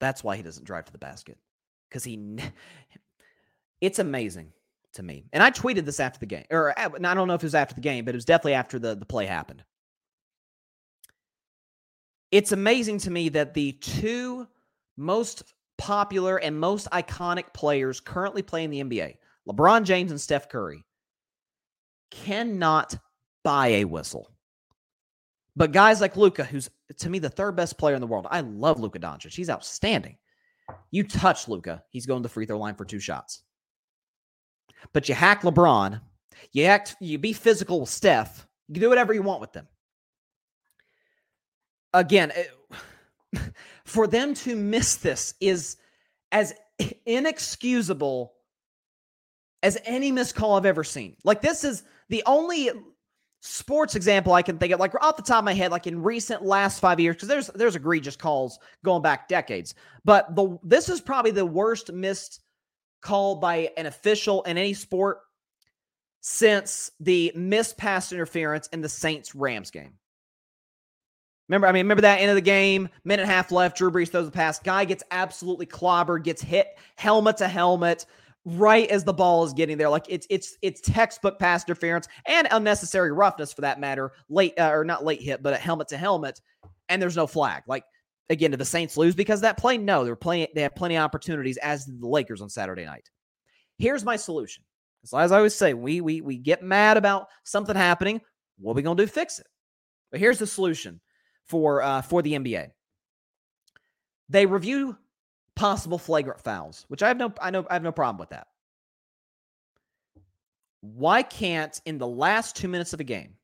That's why he doesn't drive to the basket because he, it's amazing to me. And I tweeted this after the game, or uh, I don't know if it was after the game, but it was definitely after the, the play happened. It's amazing to me that the two most popular and most iconic players currently playing the NBA, LeBron James and Steph Curry, cannot buy a whistle. But guys like Luka, who's to me the third best player in the world, I love Luka Doncic. He's outstanding. You touch Luka, he's going to the free throw line for two shots. But you hack LeBron, you act, you be physical with Steph. You can do whatever you want with them. Again, it, for them to miss this is as inexcusable as any missed call I've ever seen. Like this is the only sports example I can think of, like off the top of my head, like in recent last five years, because there's there's egregious calls going back decades. But the this is probably the worst missed called by an official in any sport since the missed pass interference in the Saints Rams game. Remember, I mean, remember that end of the game, minute and a half left. Drew Brees throws a pass. Guy gets absolutely clobbered, gets hit helmet to helmet right as the ball is getting there. Like it's it's it's textbook pass interference and unnecessary roughness for that matter. Late uh, or not late hit, but a helmet to helmet, and there's no flag. Like again, did the Saints lose because that play? No, they were playing. They had plenty of opportunities, as did the Lakers on Saturday night. Here's my solution. Because as I always say, we we we get mad about something happening. What are we gonna do fix it? But here's the solution for uh, for the NBA. They review possible flagrant fouls, which I have no I know I have no problem with that. Why can't in the last two minutes of a game,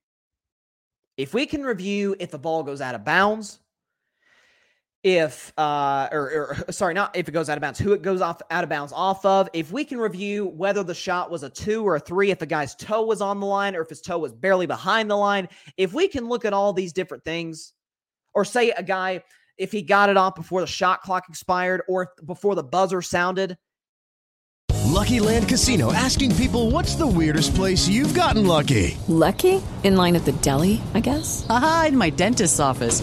if we can review if the ball goes out of bounds, if uh or, or, sorry not if it goes out of bounds who it goes off out of bounds off of. If we can review whether the shot was a two or a three if the guy's toe was on the line or if his toe was barely behind the line if we can look at all these different things or say a guy if he got it off before the shot clock expired or before the buzzer sounded. Lucky land casino asking people what's the weirdest place you've gotten lucky? Lucky? In line at the deli i guess? Aha in my dentist's office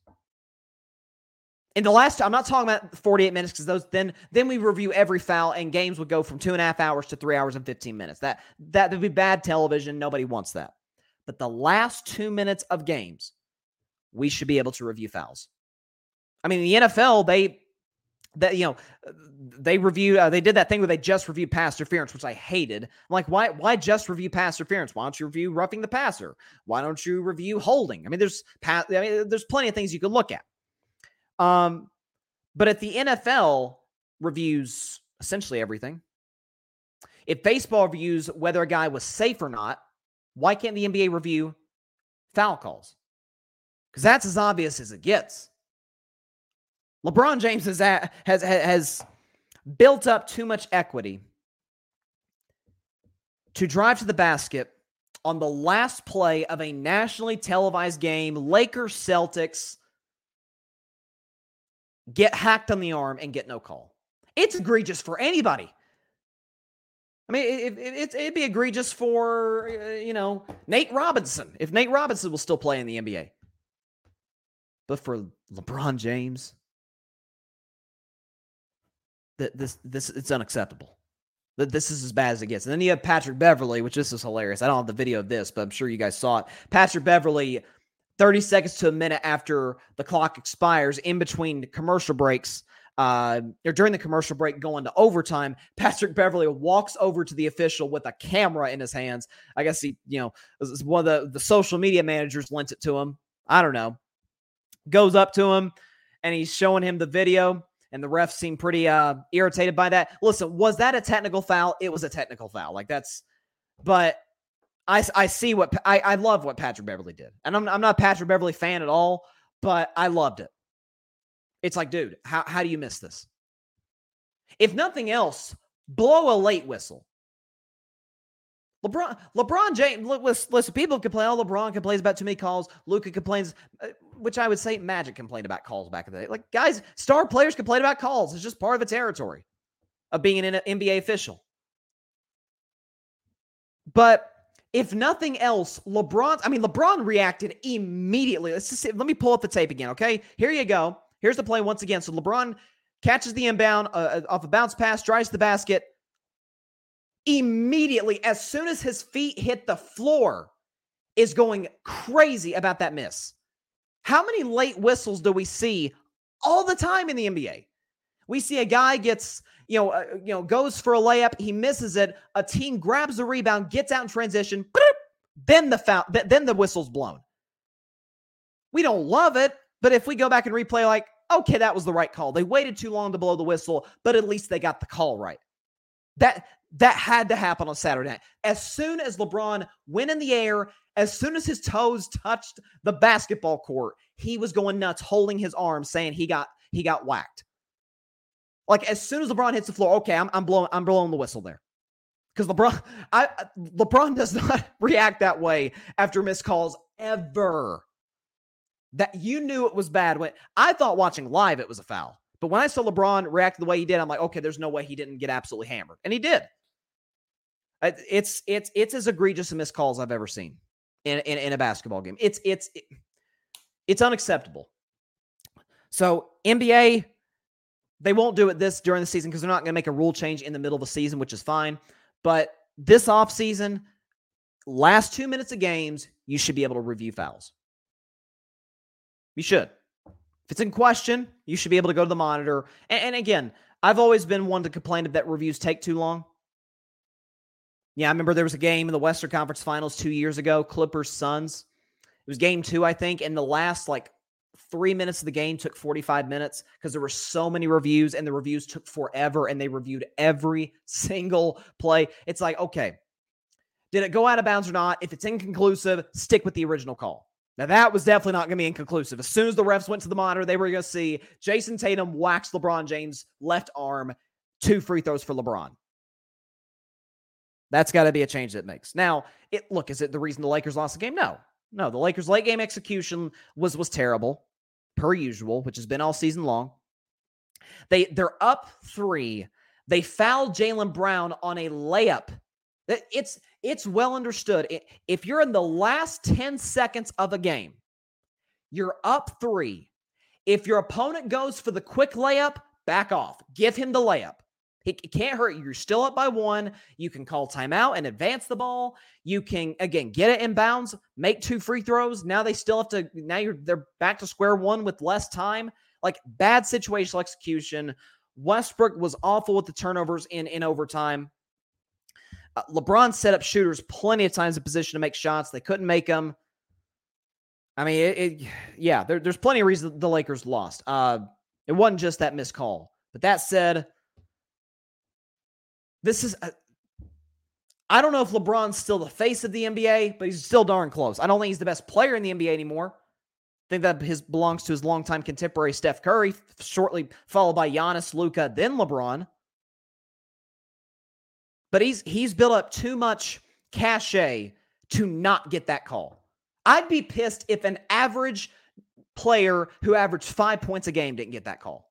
in the last i'm not talking about 48 minutes because those then then we review every foul and games would go from two and a half hours to three hours and 15 minutes. That that would be bad television. Nobody wants that. But the last two minutes of games we should be able to review fouls. I mean the nfl they that you know they reviewed uh, they did that thing where they just reviewed pass interference which i hated. I'm like why why just review pass interference? Why don't you review roughing the passer? Why don't you review holding? I mean there's i mean there's plenty of things you could look at um, but at the NFL reviews essentially everything. If baseball reviews whether a guy was safe or not, why can't the NBA review foul calls? Because that's as obvious as it gets. LeBron James has, has has built up too much equity to drive to the basket on the last play of a nationally televised game, Lakers Celtics get hacked on the arm and get no call. It's egregious for anybody. I mean, it, it, it, would be egregious for, uh, you know, Nate Robinson, if Nate Robinson will still play in the NBA. But for LeBron James, this, this, it's unacceptable. That this is as bad as it gets. And then you have Patrick Beverley, which this is hilarious. I don't have the video of this, but I'm sure you guys saw it. Patrick Beverley 30 seconds to a minute after the clock expires in between commercial breaks uh, or during the commercial break going to overtime, Patrick Beverley walks over to the official with a camera in his hands. I guess he, you know, one of the, the social media managers lent it to him. I don't know. Goes up to him and he's showing him the video, and the ref seemed pretty uh, irritated by that. Listen, was that a technical foul? It was a technical foul. Like that's, but I, I see what I, I love what Patrick Beverley did. And I'm, I'm not a Patrick Beverley fan at all, but I loved it. It's like, dude, how, how do you miss this? If nothing else, blow a late whistle. LeBron, LeBron James, listen, people complain, oh, LeBron complains about too many calls. Luka complains, uh, which I would say Magic complained about calls back in the day. Like, guys, star players complain about calls. It's just part of the territory of being an NBA official. But if nothing else, LeBron, I mean, LeBron reacted immediately. Let's just let me pull up the tape again, okay? Here you go. Here's the play once again. So LeBron catches the inbound uh, uh, off a bounce pass, drives the basket. Immediately, as soon as his feet hit the floor, is going crazy about that miss. How many late whistles do we see all the time in the NBA? We see a guy gets you know, uh, you know, goes for a layup, he misses it. A team grabs the rebound, gets out in transition, then the foul, then the whistle's blown. We don't love it, but if we go back and replay, like, okay, that was the right call. They waited too long to blow the whistle, but at least they got the call right. That that had to happen on Saturday night. As soon as LeBron went in the air, as soon as his toes touched the basketball court, he was going nuts, holding his arm, saying he got he got whacked. Like as soon as LeBron hits the floor, okay, I'm, I'm blowing I'm blowing the whistle there. Because LeBron, I LeBron does not react that way after missed calls ever. That you knew it was bad when I thought watching live it was a foul. But when I saw LeBron react the way he did, I'm like, okay, there's no way he didn't get absolutely hammered. And he did. It's it's it's as egregious a missed calls I've ever seen. in, in, in a basketball game. It's it's it's unacceptable. So NBA, they won't do it this during the season because they're not going to make a rule change in the middle of the season, which is fine. But this offseason, last two minutes of games, you should be able to review fouls. You should. If it's in question, you should be able to go to the monitor. And, and again, I've always been one to complain that reviews take too long. Yeah, I remember there was a game in the Western Conference Finals two years ago, Clippers Suns. It was game two, I think, and the last like three minutes of the game took 45 minutes because there were so many reviews and the reviews took forever and they reviewed every single play. It's like, okay, did it go out of bounds or not? If it's inconclusive, stick with the original call. Now, that was definitely not going to be inconclusive. As soon as the refs went to the monitor, they were going to see Jayson Tatum wax LeBron James' left arm, two free throws for LeBron. That's got to be a change that makes. Now, it look, is it the reason the Lakers lost the game? No. No, the Lakers' late game execution was was terrible, per usual, which has been all season long. They they're up three. They fouled Jaylen Brown on a layup. It's it's well understood. If you're in the last 10 seconds of a game, you're up three. If your opponent goes for the quick layup, back off. Give him the layup. It can't hurt you. You're still up by one. You can call timeout and advance the ball. You can again get it in bounds, make two free throws. Now they still have to. Now you're they're back to square one with less time. Like bad situational execution. Westbrook was awful with the turnovers in in overtime. Uh, LeBron set up shooters plenty of times in position to make shots. They couldn't make them. I mean, it, it yeah, there, there's plenty of reasons the Lakers lost. Uh, it wasn't just that missed call. But that said, this is. A, I don't know if LeBron's still the face of the NBA, but he's still darn close. I don't think he's the best player in the NBA anymore. I think that his belongs to his longtime contemporary Steph Curry, shortly followed by Giannis, Luka, then LeBron. But he's he's built up too much cachet to not get that call. I'd be pissed if an average player who averaged five points a game didn't get that call.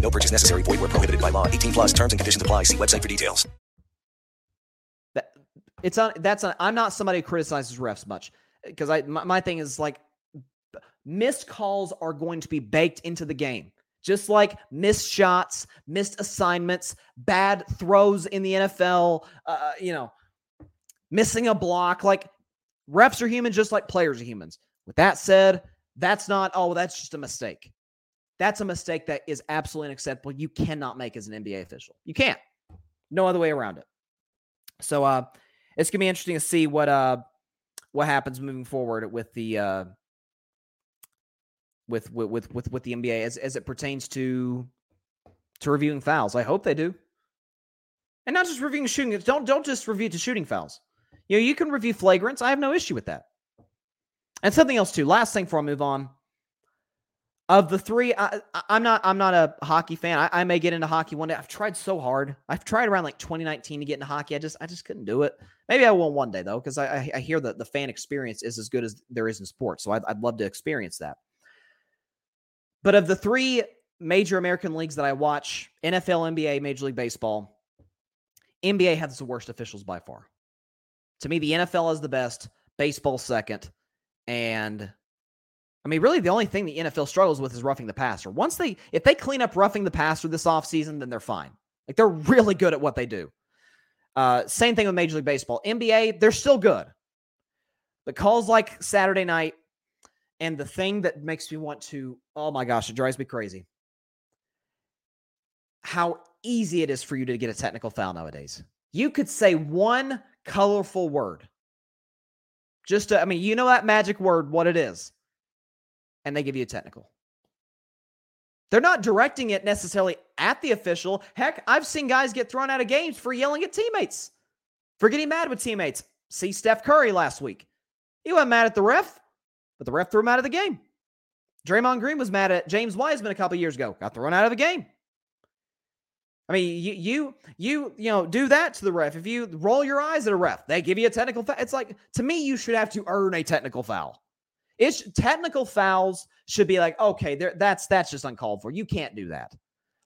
No purchase necessary. Void where prohibited by law. 18 plus terms and conditions apply. See website for details. It's on. That's on. I'm not somebody who criticizes refs much because I my, my thing is like missed calls are going to be baked into the game. Just like missed shots, missed assignments, bad throws in the NFL, uh, you know, missing a block. Like refs are human, just like players are humans. With that said, that's not, oh, that's just a mistake. That's a mistake that is absolutely unacceptable. You cannot make as an NBA official. You can't. No other way around it. So uh it's gonna be interesting to see what uh what happens moving forward with the uh with with with with the NBA as as it pertains to to reviewing fouls. I hope they do, and not just reviewing shooting. Don't don't just review to shooting fouls. You know, you can review flagrants. I have no issue with that. And something else too. Last thing before I move on. Of the three, I, am not. I'm not a hockey fan. I, I, may get into hockey one day. I've tried so hard. I've tried around like 2019 to get into hockey. I just, I just couldn't do it. Maybe I will one day though, because I, I, hear that the fan experience is as good as there is in sports. So I'd, I'd love to experience that. But of the three major American leagues that I watch NFL, NBA, Major League Baseball NBA has the worst officials by far. To me, the NFL is the best, baseball second. And I mean, really, the only thing the NFL struggles with is roughing the passer. Once they, if they clean up roughing the passer this offseason, then they're fine. Like they're really good at what they do. Uh, same thing with Major League Baseball. NBA, they're still good. But calls like Saturday night, and the thing that makes me want to, oh my gosh, it drives me crazy. How easy it is for you to get a technical foul nowadays. You could say one colorful word. Just to, I mean, you know that magic word, what it is. And they give you a technical. They're not directing it necessarily at the official. Heck, I've seen guys get thrown out of games for yelling at teammates, for getting mad with teammates. See Steph Curry last week. He wasn't mad at the ref but the ref threw him out of the game. Draymond Green was mad at James Wiseman a couple years ago, got thrown out of the game. I mean, you you you you know do that to the ref. If you roll your eyes at a ref, they give you a technical foul. It's like to me, you should have to earn a technical foul. It's technical fouls should be like okay, there that's that's just uncalled for. You can't do that.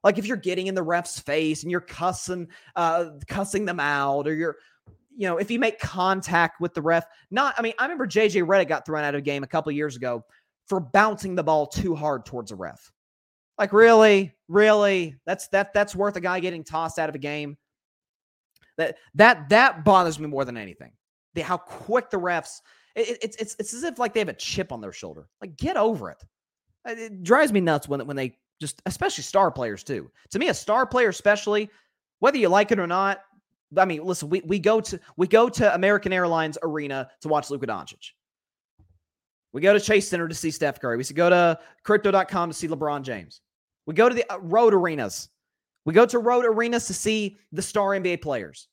Like if you're getting in the ref's face and you're cussing uh cussing them out, or you're you know if you make contact with the ref. Not I mean I remember JJ Redick got thrown out of a game a couple years ago for bouncing the ball too hard towards a ref. Like really, really, that's that that's worth a guy getting tossed out of a game. That that that bothers me more than anything. The, how quick the refs. It, it's it's it's as if like they have a chip on their shoulder. Like get over it. It drives me nuts when when they just, especially star players too. To me, a star player, especially whether you like it or not. I mean, listen, we we go to we go to American Airlines Arena to watch Luka Doncic. We go to Chase Center to see Steph Curry. We go to crypto.com to see LeBron James. We go to the uh, road arenas. We go to road arenas to see the star NBA players.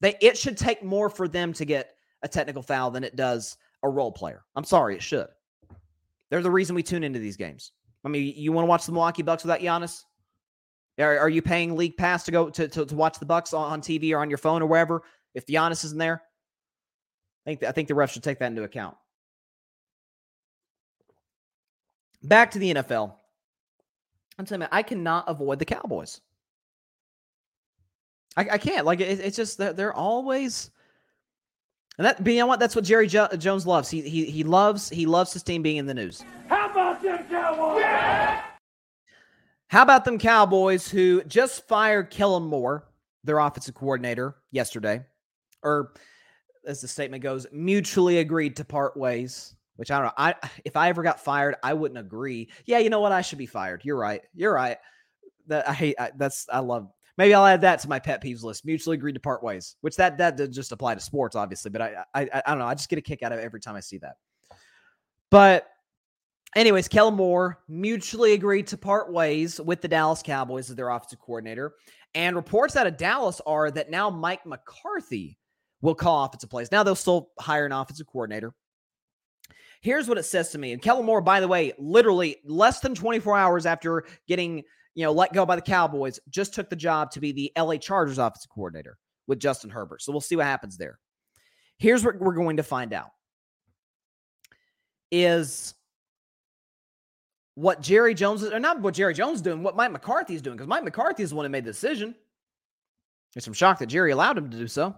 They it should take more for them to get a technical foul than it does a role player. I'm sorry, it should. They're the reason we tune into these games. I mean, you want to watch the Milwaukee Bucks without Giannis? Are, are you paying league pass to go to, to, to watch the Bucks on, on, TV or on your phone or wherever? If Giannis isn't there, I think I think the refs should take that into account. Back to the NFL. I'm telling you, I cannot avoid the Cowboys. I, I can't. Like it, it's just they're, they're, always. And that, you know what? That's what Jerry jo- Jones loves. He he he loves he loves his team being in the news. How about them Cowboys? Yeah! How about them Cowboys who just fired Kellen Moore, their offensive coordinator, yesterday, or as the statement goes, mutually agreed to part ways which I don't know. I if I ever got fired, I wouldn't agree. Yeah, you know what? I should be fired. You're right. You're right. That I hate. I, that's I love. Maybe I'll add that to my pet peeves list. Mutually agreed to part ways, which that that does just apply to sports, obviously. But I, I I don't know. I just get a kick out of it every time I see that. But anyways, Kellen Moore mutually agreed to part ways with the Dallas Cowboys as their offensive coordinator. And reports out of Dallas are that now Mike McCarthy will call offensive plays. Now they'll still hire an offensive coordinator. Here's what it says to me. And Kellen Moore, by the way, literally less than 24 hours after getting, you know, let go by the Cowboys, just took the job to be the LA Chargers offensive coordinator with Justin Herbert. So we'll see what happens there. Here's what we're going to find out is what Jerry Jones is, or not what Jerry Jones is doing, what Mike McCarthy is doing, because Mike McCarthy is the one who made the decision. It's some shock that Jerry allowed him to do so.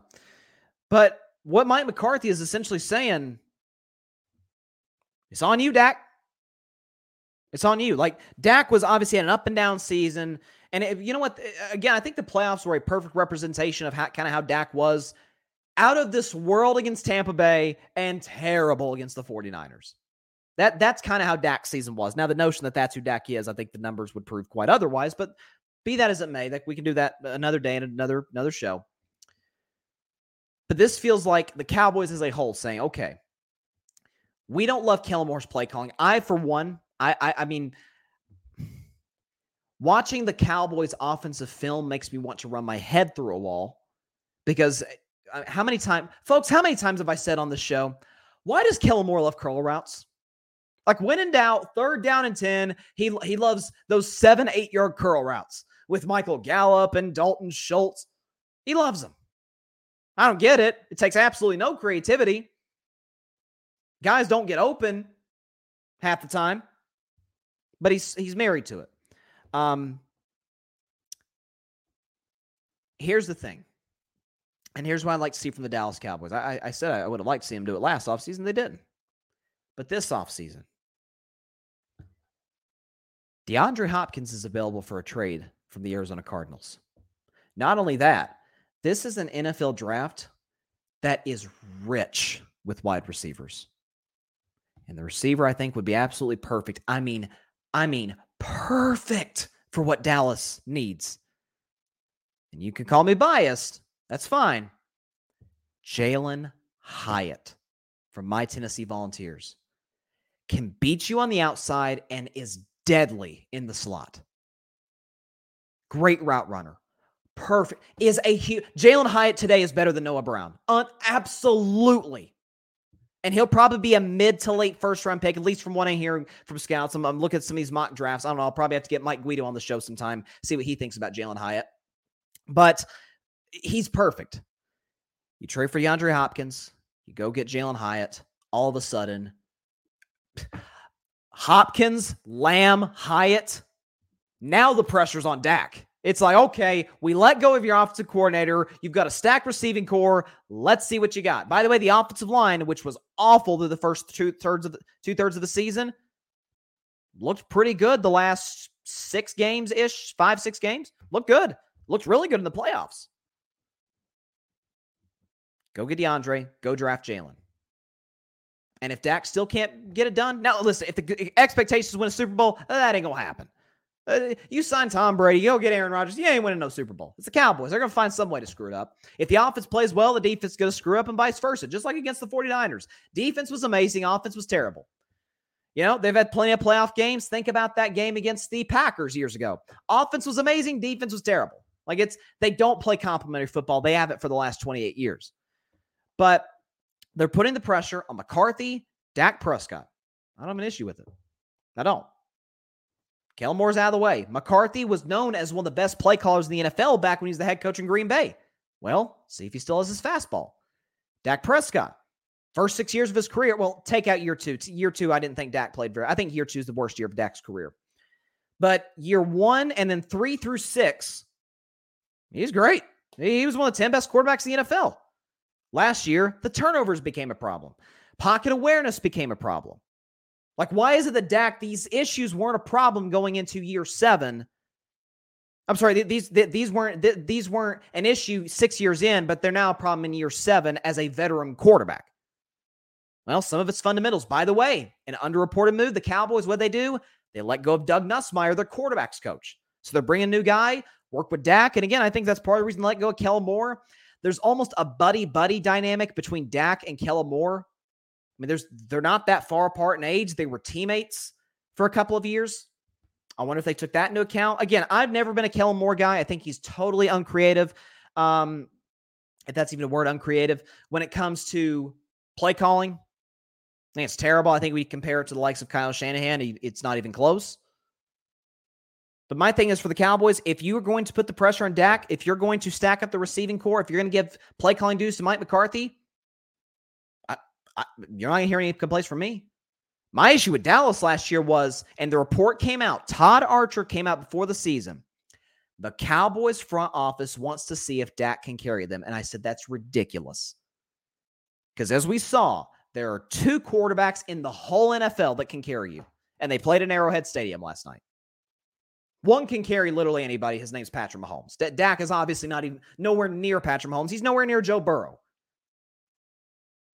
But what Mike McCarthy is essentially saying it's on you, Dak. It's on you. Like Dak was obviously an up and down season. And you know what? Eh, again, I think the playoffs were a perfect representation of how kind of how Dak was out of this world against Tampa Bay and terrible against the 49ers. That that's kind of how Dak's season was. Now the notion that that's who Dak is, I think the numbers would prove quite otherwise, but be that as it may, like we can do that another day in another another show. But this feels like the Cowboys as a whole saying, okay, we don't love Kellen Moore's play calling. I, for one, I, I, I mean, watching the Cowboys' offensive film makes me want to run my head through a wall because uh, how many times, folks, how many times have I said on the show, why does Kellen Moore love curl routes? Like when in doubt, third down and 10, he, he loves those seven, eight yard curl routes with Michael Gallup and Dalton Schultz. He loves them. I don't get it. It takes absolutely no creativity. Guys don't get open half the time, but he's he's married to it. Um, here's the thing, and here's what I'd like to see from the Dallas Cowboys. I, I said I would have liked to see them do it last offseason. They didn't. But this offseason, DeAndre Hopkins is available for a trade from the Arizona Cardinals. Not only that, this is an NFL draft that is rich with wide receivers. And the receiver, I think, would be absolutely perfect. I mean, I mean, perfect for what Dallas needs. And you can call me biased. That's fine. Jalin Hyatt from my Tennessee Volunteers can beat you on the outside and is deadly in the slot. Great route runner. Perfect. Is a huge Jalin Hyatt today is better than Noah Brown. Un- absolutely. And he'll probably be a mid to late first round pick, at least from what I'm hearing from scouts. I'm, I'm looking at some of these mock drafts. I don't know. I'll probably have to get Mike Guido on the show sometime, see what he thinks about Jalin Hyatt. But he's perfect. You trade for DeAndre Hopkins, you go get Jalin Hyatt. All of a sudden, Hopkins, Lamb, Hyatt. Now the pressure's on Dak. It's like, okay, we let go of your offensive coordinator. You've got a stacked receiving core. Let's see what you got. By the way, the offensive line, which was awful through the first two thirds of the two thirds of the season, looked pretty good the last six games ish, five, six games. Looked good. Looked really good in the playoffs. Go get DeAndre. Go draft Jalin. And if Dak still can't get it done, now listen, if the expectations win a Super Bowl, that ain't gonna happen. Uh, you sign Tom Brady, you go get Aaron Rodgers, you ain't winning no Super Bowl. It's the Cowboys. They're going to find some way to screw it up. If the offense plays well, the defense is going to screw up and vice versa, just like against the 49ers. Defense was amazing, offense was terrible. You know, they've had plenty of playoff games. Think about that game against the Packers years ago. Offense was amazing, defense was terrible. Like it's, they don't play complementary football. They have it for the last 28 years. But they're putting the pressure on McCarthy, Dak Prescott. I don't have an issue with it. I don't. Kellen Moore's out of the way. McCarthy was known as one of the best play callers in the NFL back when he was the head coach in Green Bay. Well, see if he still has his fastball. Dak Prescott, first six years of his career. Well, take out year two. Year two, I didn't think Dak played very. I think year two is the worst year of Dak's career. But year one and then three through six, he's great. He was one of the 10 best quarterbacks in the NFL. Last year, the turnovers became a problem. Pocket awareness became a problem. Like, why is it that Dak, these issues weren't a problem going into year seven? I'm sorry, these these weren't these weren't an issue six years in, but they're now a problem in year seven as a veteran quarterback. Well, some of it's fundamentals. By the way, an underreported move, the Cowboys, what they do? They let go of Doug Nussmeier, their quarterbacks coach. So they're bringing a new guy, work with Dak. And again, I think that's part of the reason they let go of Kellen Moore. There's almost a buddy buddy dynamic between Dak and Kellen Moore I mean, there's they're not that far apart in age. They were teammates for a couple of years. I wonder if they took that into account. Again, I've never been a Kellen Moore guy. I think he's totally uncreative. Um, if that's even a word, uncreative. When it comes to play calling, I think it's terrible. I think we compare it to the likes of Kyle Shanahan. It's not even close. But my thing is for the Cowboys, if you are going to put the pressure on Dak, if you're going to stack up the receiving core, if you're going to give play calling dues to Mike McCarthy, You're not going to hear any complaints from me. My issue with Dallas last year was, and the report came out, Todd Archer came out before the season. The Cowboys front office wants to see if Dak can carry them. And I said, that's ridiculous. Because as we saw, there are two quarterbacks in the whole NFL that can carry you. And they played in Arrowhead Stadium last night. One can carry literally anybody. His name's Patrick Mahomes. Dak is obviously not even nowhere near Patrick Mahomes. He's nowhere near Joe Burrow.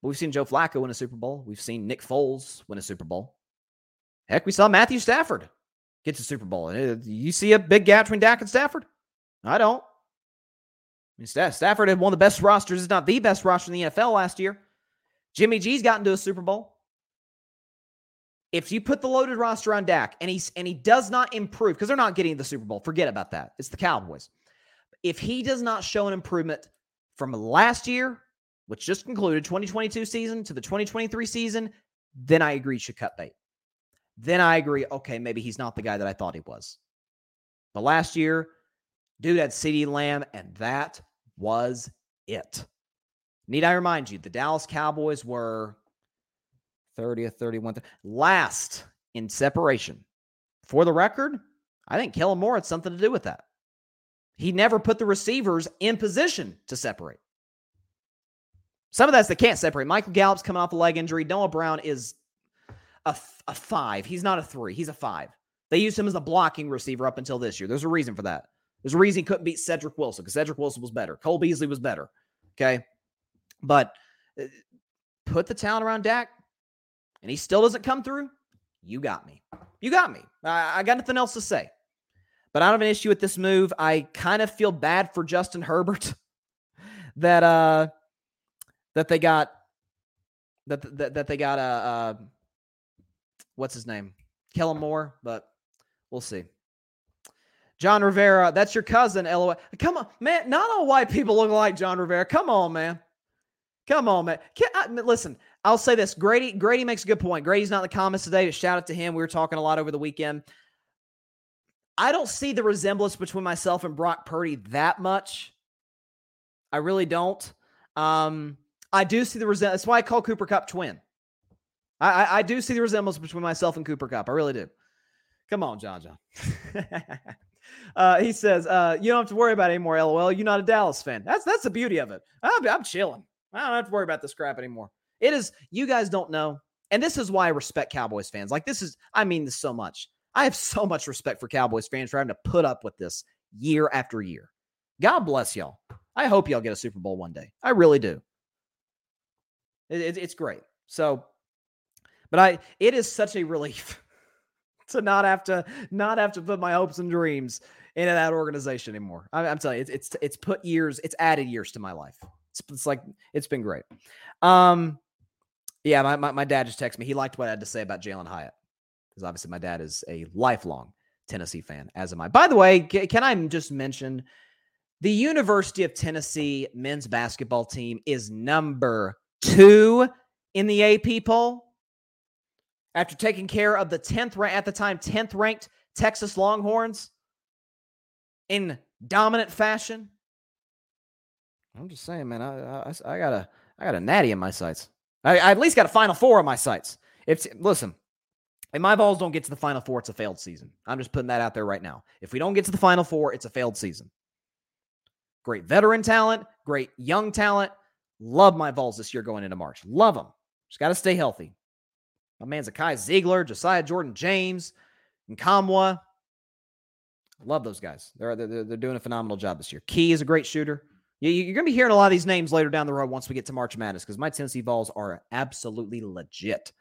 We've seen Joe Flacco win a Super Bowl. We've seen Nick Foles win a Super Bowl. Heck, we saw Matthew Stafford get to Super Bowl. Uh, you see a big gap between Dak and Stafford? I don't. I mean, Stafford had one of the best rosters, if not the best roster in the NFL last year. Jimmy G's gotten to a Super Bowl. If you put the loaded roster on Dak and he's and he does not improve, because they're not getting the Super Bowl, forget about that. It's the Cowboys. If he does not show an improvement from last year which just concluded 2022 season to the 2023 season, then I agree should cut bait. Then I agree, okay, maybe he's not the guy that I thought he was. But last year, dude had CeeDee Lamb, and that was it. Need I remind you, the Dallas Cowboys were 30th, 31th, last in separation. For the record, I think Kellen Moore had something to do with that. He never put the receivers in position to separate. Some of that's they can't separate. Michael Gallup's coming off a leg injury. Noah Brown is a, a five. He's not a three. He's a five. They used him as a blocking receiver up until this year. There's a reason for that. There's a reason he couldn't beat Cedric Wilson because Cedric Wilson was better. Cole Beasley was better. Okay. But uh, put the talent around Dak and he still doesn't come through. You got me. You got me. I, I got nothing else to say. But I don't have an issue with this move. I kind of feel bad for Justin Herbert that uh that they got that that, that they got a uh, uh, what's his name Kellen Moore, but we'll see. John Rivera, that's your cousin. LOL. Come on, man. Not all white people look like John Rivera. Come on, man. Come on, man. I, listen, I'll say this: Grady Grady makes a good point. Grady's not in the comments today, but shout out to him. We were talking a lot over the weekend. I don't see the resemblance between myself and Brock Purdy that much. I really don't. Um, I do see the resemblance. That's why I call Cooper Kupp twin. I, I, I do see the resemblance between myself and Cooper Kupp. I really do. Come on, John John. uh, he says, uh, "You don't have to worry about it anymore." LOL. You're not a Dallas fan. That's that's the beauty of it. I'm, I'm chilling. I don't have to worry about this crap anymore. It is. You guys don't know, and this is why I respect Cowboys fans. Like this is. I mean this so much. I have so much respect for Cowboys fans for having to put up with this year after year. God bless y'all. I hope y'all get a Super Bowl one day. I really do. It, it, it's great. So, but I, it is such a relief to not have to not have to put my hopes and dreams into that organization anymore. I, am telling you, it's, it's it's put years, it's added years to my life. It's, it's like it's been great. Um, yeah, my, my my dad just texted me. He liked what I had to say about Jalin Hyatt because obviously my dad is a lifelong Tennessee fan, as am I. By the way, can I just mention the University of Tennessee men's basketball team is number two in the AP poll after taking care of the 10th rank at the time 10th ranked Texas Longhorns in dominant fashion. I'm just saying, man, I, I, I got a I got a natty in my sights. I, I at least got a Final Four in my sights. If listen, if my Vols don't get to the Final Four, it's a failed season. I'm just putting that out there right now. If we don't get to the Final Four, it's a failed season. Great veteran talent, great young talent. Love my Vols this year going into March. Love them. Just got to stay healthy. My man Zakai Zeigler, Josiah Jordan James, and Nkamhoua. Love those guys. They're, they're, they're doing a phenomenal job this year. Key is a great shooter. You're going to be hearing a lot of these names later down the road once we get to March Madness because my Tennessee Vols are absolutely legit.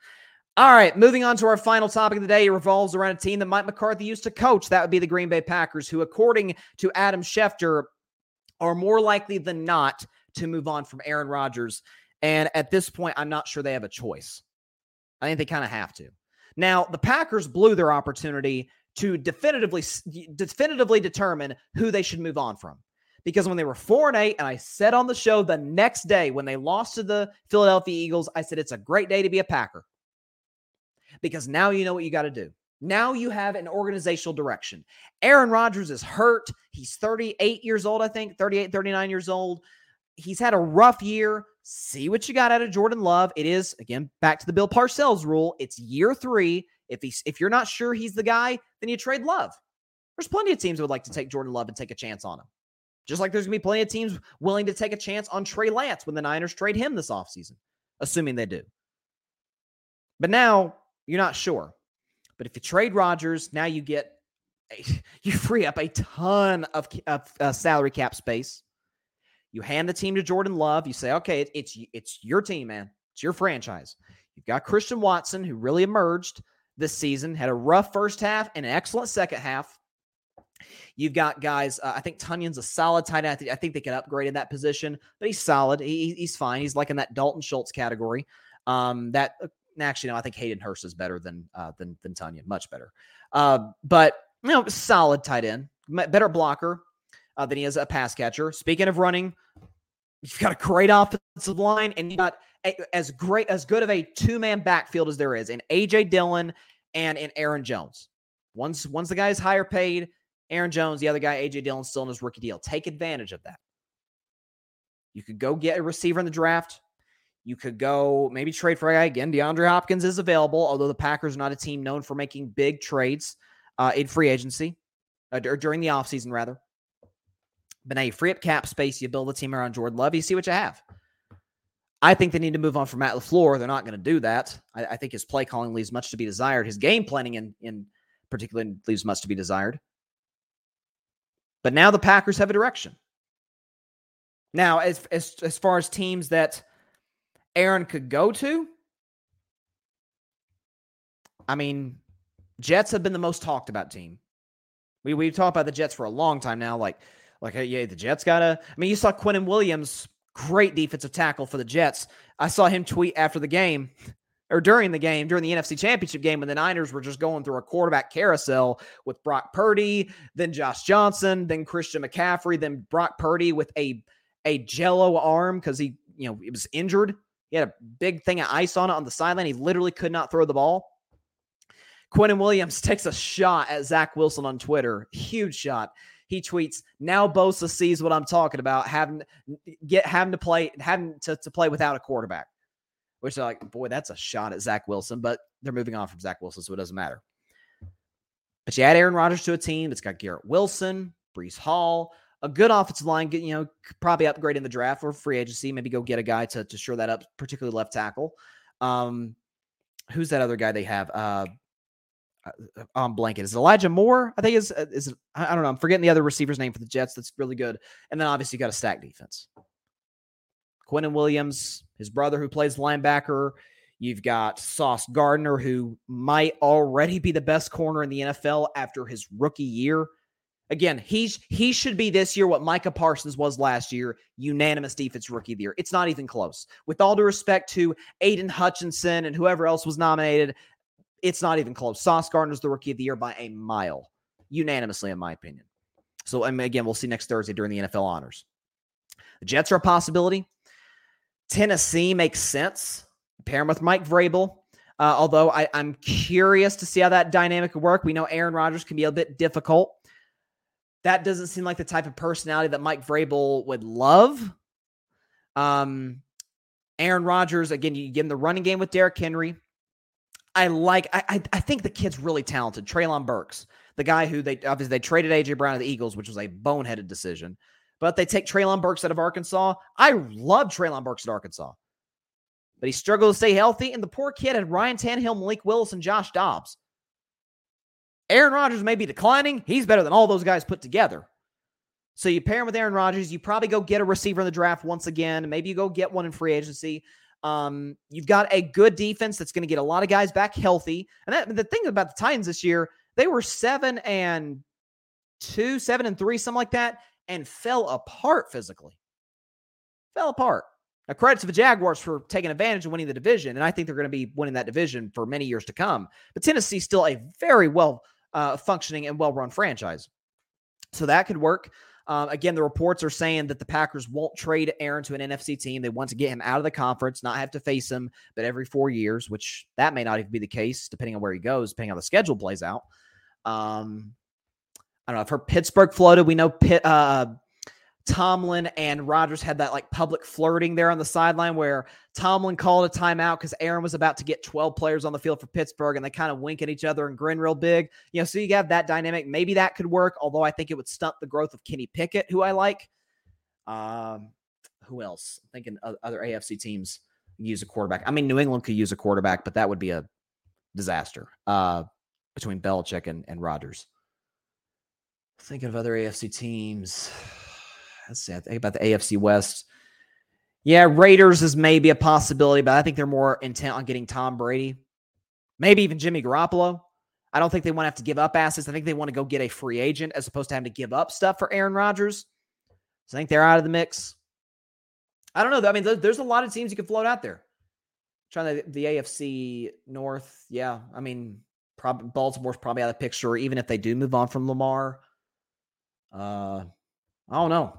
All right, moving on to our final topic of the day. It revolves around a team that Mike McCarthy used to coach. That would be the Green Bay Packers, who, according to Adam Schefter, are more likely than not to move on from Aaron Rodgers. And at this point, I'm not sure they have a choice. I think they kind of have to. Now, the Packers blew their opportunity to definitively definitively determine who they should move on from. Because when they were 4 and 8 and I said on the show the next day when they lost to the Philadelphia Eagles, I said it's a great day to be a Packer because now you know what you got to do. Now you have an organizational direction. Aaron Rodgers is hurt. He's 38 years old, I think, 38, 39 years old. He's had a rough year. See what you got out of Jordan Love. It is, again, back to the Bill Parcells rule. It's year three. If he's if you're not sure he's the guy, then you trade Love. There's plenty of teams that would like to take Jordan Love and take a chance on him. Just like there's gonna be plenty of teams willing to take a chance on Trey Lance when the Niners trade him this offseason, assuming they do. But now you're not sure. But if you trade Rodgers, now you get you free up a ton of, of uh, salary cap space. You hand the team to Jordan Love. You say, okay, it, it's it's your team, man. It's your franchise. You've got Christian Watson, who really emerged this season, had a rough first half and an excellent second half. You've got guys. Uh, I think Tonyan's a solid tight end. I think they can upgrade in that position, but he's solid. He, he's fine. He's like in that Dalton Schultz category. Um, that uh, actually, no, I think Hayden Hurst is better than uh, than than Tonyan, much better. Uh, but you know, solid tight end, better blocker uh, than he is a pass catcher. Speaking of running, you've got a great offensive line, and you got a, as great as good of a two man backfield as there is in AJ Dillon and in Aaron Jones. Once once the guy is higher paid, Aaron Jones, the other guy AJ Dillon, still in his rookie deal. Take advantage of that. You could go get a receiver in the draft. You could go maybe trade for a guy again. DeAndre Hopkins is available, although the Packers are not a team known for making big trades uh, in free agency uh, or during the offseason, rather. But now you free up cap space, you build a team around Jordan Love, you see what you have. I think they need to move on from Matt LaFleur. They're not going to do that. I, I, think his play calling leaves much to be desired. His game planning in, in particular leaves much to be desired. But now the Packers have a direction. Now, as, as, as far as teams that Aaron could go to? I mean, Jets have been the most talked about team. We we've talked about the Jets for a long time now. Like, like yeah, the Jets gotta. I mean, you saw Quinnen Williams, great defensive tackle for the Jets. I saw him tweet after the game or during the game, during the NFC Championship game, when the Niners were just going through a quarterback carousel with Brock Purdy, then Josh Johnson, then Christian McCaffrey, then Brock Purdy with a a jello arm because he, you know, he was injured He had a big thing of ice on it on the sideline. He literally could not throw the ball. Quinnen Williams takes a shot at Zach Wilson on Twitter. Huge shot. He tweets, now Bosa sees what I'm talking about, having get having to play, having to, to play without a quarterback. Which are like, boy, that's a shot at Zach Wilson, but they're moving on from Zach Wilson, so it doesn't matter. But you add Aaron Rodgers to a team that's got Garrett Wilson, Breece Hall, a good offensive line, you know, probably upgrade in the draft or free agency. Maybe go get a guy to, to shore that up, particularly left tackle. Um, who's that other guy they have? Uh, on blanket. Is Elijah Moore? I think is uh, is I don't know. I'm forgetting the other receiver's name for the Jets. That's really good. And then obviously you got a stack defense. Quinnen Williams, his brother who plays linebacker. You've got Sauce Gardner, who might already be the best corner in the NFL after his rookie year. Again, he's he should be this year what Micah Parsons was last year, unanimous defense rookie of the year. It's not even close. With all due respect to Aidan Hutchinson and whoever else was nominated, it's not even close. Sauce Gardner's the rookie of the year by a mile, unanimously, in my opinion. So, mean, again, we'll see next Thursday during the NFL honors. The Jets are a possibility. Tennessee makes sense. Pair him with Mike Vrabel. Uh, although I, I'm curious to see how that dynamic would work. We know Aaron Rodgers can be a bit difficult that doesn't seem like the type of personality that Mike Vrabel would love. Um, Aaron Rodgers, again, you give him the running game with Derrick Henry. I like, I, I, think the kid's really talented. Treylon Burks, the guy who they obviously they traded AJ Brown to the Eagles, which was a boneheaded decision. But they take Treylon Burks out of Arkansas. I love Treylon Burks at Arkansas. But he struggled to stay healthy, and the poor kid had Ryan Tannehill, Malik Willis, and Josh Dobbs. Aaron Rodgers may be declining. He's better than all those guys put together. So you pair him with Aaron Rodgers. You probably go get a receiver in the draft once again. Maybe you go get one in free agency. Um, you've got a good defense that's going to get a lot of guys back healthy. And that, the thing about the Titans this year, they were seven and two, seven and three, something like that, and fell apart physically. Fell apart. Now, credit to the Jaguars for taking advantage of winning the division, and I think they're going to be winning that division for many years to come. But Tennessee's still a very well uh, functioning and well run franchise. So that could work. Um, again, the reports are saying that the Packers won't trade Aaron to an NFC team. They want to get him out of the conference, not have to face him, but every four years, which that may not even be the case, depending on where he goes, depending on the schedule plays out. Um, I don't know. I've heard Pittsburgh floated. We know Pitt, uh, Tomlin and Rodgers had that like public flirting there on the sideline where Tomlin called a timeout because Aaron was about to get 12 players on the field for Pittsburgh and they kind of wink at each other and grin real big. You know, so you have that dynamic. Maybe that could work, although I think it would stunt the growth of Kenny Pickett, who I like. Um, who else? I'm thinking other AFC teams use a quarterback. I mean, New England could use a quarterback, but that would be a disaster uh, between Belichick and, and Rodgers. Thinking of other AFC teams let's see. I think about the AFC West. Yeah, Raiders is maybe a possibility, but I think they're more intent on getting Tom Brady, maybe even Jimmy Garoppolo. I don't think they want to have to give up assets. I think they want to go get a free agent as opposed to having to give up stuff for Aaron Rodgers. So I think they're out of the mix. I don't know. I mean, there's a lot of teams you can float out there. trying to the AFC North. Yeah, I mean, probably Baltimore's probably out of the picture, even if they do move on from Lamar. Uh, I don't know.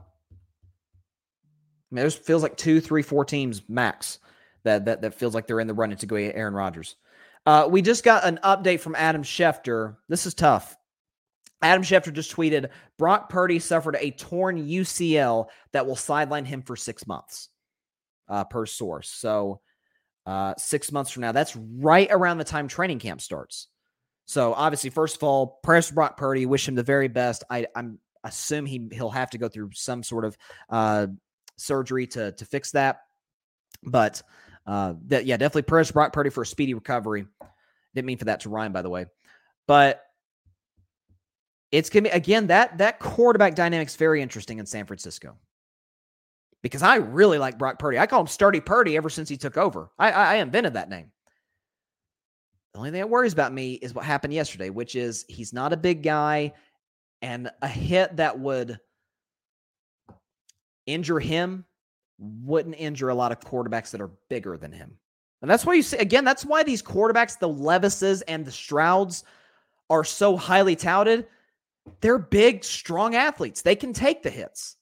I mean, feels like two, three, four teams max that that that feels like they're in the running to go Aaron Rodgers. Uh, we just got an update from Adam Schefter. This is tough. Adam Schefter just tweeted Brock Purdy suffered a torn UCL that will sideline him for six months, uh, per source. So, uh, six months from now, that's right around the time training camp starts. So, obviously, first of all, prayers Brock Purdy. Wish him the very best. I, I'm assume he he'll have to go through some sort of uh, surgery to to fix that. But uh, that yeah, definitely prayers Brock Purdy for a speedy recovery. Didn't mean for that to rhyme, by the way. But it's gonna be again that that quarterback dynamic's very interesting in San Francisco because I really like Brock Purdy. I call him Sturdy Purdy ever since he took over. I, I, I invented that name. The only thing that worries about me is what happened yesterday, which is he's not a big guy, and a hit that would injure him wouldn't injure a lot of quarterbacks that are bigger than him. And that's why you see, again, that's why these quarterbacks, the Levises and the Strouds, are so highly touted. They're big, strong athletes. They can take the hits.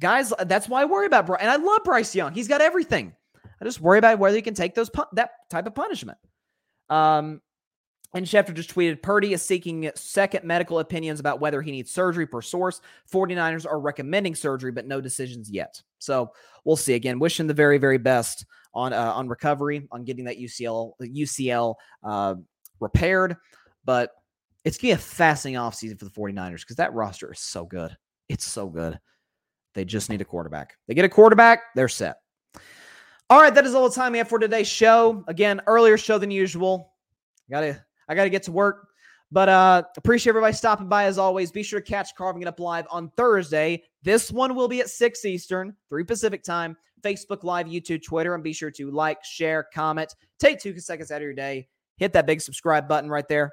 Guys, that's why I worry about Bryce. And I love Bryce Young. He's got everything. I just worry about whether he can take those that type of punishment. Um, and Schefter just tweeted Purdy is seeking second medical opinions about whether he needs surgery per source. 49ers are recommending surgery, but no decisions yet. So we'll see. Again, wishing the very, very best on uh, on recovery, on getting that UCL UCL uh, repaired. But it's gonna be a fascinating offseason for the 49ers because that roster is so good. It's so good. They just need a quarterback. They get a quarterback, they're set. All right, that is all the time we have for today's show. Again, earlier show than usual. Gotta I got to get to work. But uh appreciate everybody stopping by as always. Be sure to catch Carving It Up live on Thursday. This one will be at 6 Eastern, 3 Pacific time. Facebook Live, YouTube, Twitter, and be sure to like, share, comment. Take two seconds out of your day. Hit that big subscribe button right there.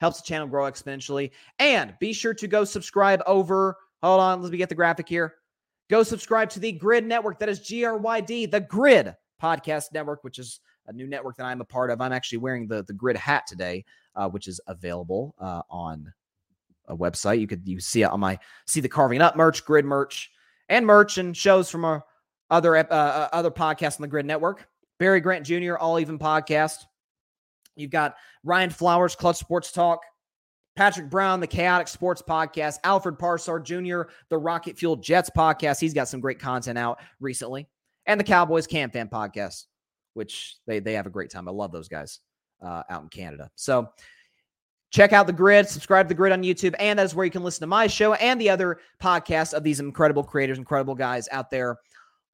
Helps the channel grow exponentially. And be sure to go subscribe over. Hold on, let me get the graphic here. Go subscribe to the Gryd Network. That is G R Y D, the Gryd Podcast Network, which is a new network that I'm a part of. I'm actually wearing the the Gryd hat today, uh, which is available uh, on a website. You could you see it on my see the carving up merch, Gryd merch, and merch and shows from our other uh, uh, other podcasts on the Gryd Network. Barry Grant Jr. All Even podcast. You've got Ryan Flowers, Clutch Sports Talk. Patrick Brown, the Chaotic Sports Podcast, Alfred Parsar Jr., the Rocket Fuel Jets Podcast. He's got some great content out recently, and the Cowboys Cam Fan Podcast which they they have a great time. I love those guys uh, out in Canada. So check out the grid, subscribe to the grid on YouTube, and that is where you can listen to my show and the other podcasts of these incredible creators, incredible guys out there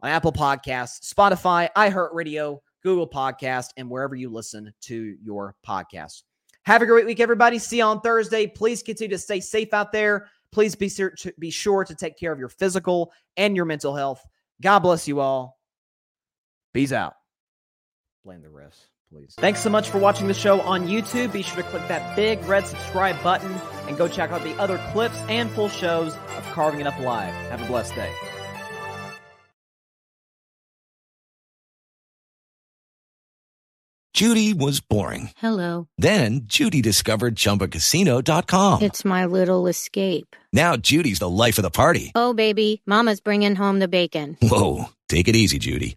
on Apple Podcasts, Spotify, iHeartRadio, Google Podcast, and wherever you listen to your podcast. Have a great week, everybody. See you on Thursday. Please continue to stay safe out there. Please be sure to, be sure to take care of your physical and your mental health. God bless you all. Peace out blame the refs, please. Thanks so much for watching the show on YouTube. Be sure to click that big red subscribe button and go check out the other clips and full shows of Carving It Up Live. Have a blessed day. Judy was boring. Hello. Then Judy discovered ChumbaCasino.com. It's my little escape. Now Judy's the life of the party. Oh, baby, Mama's bringing home the bacon. Whoa, take it easy, Judy.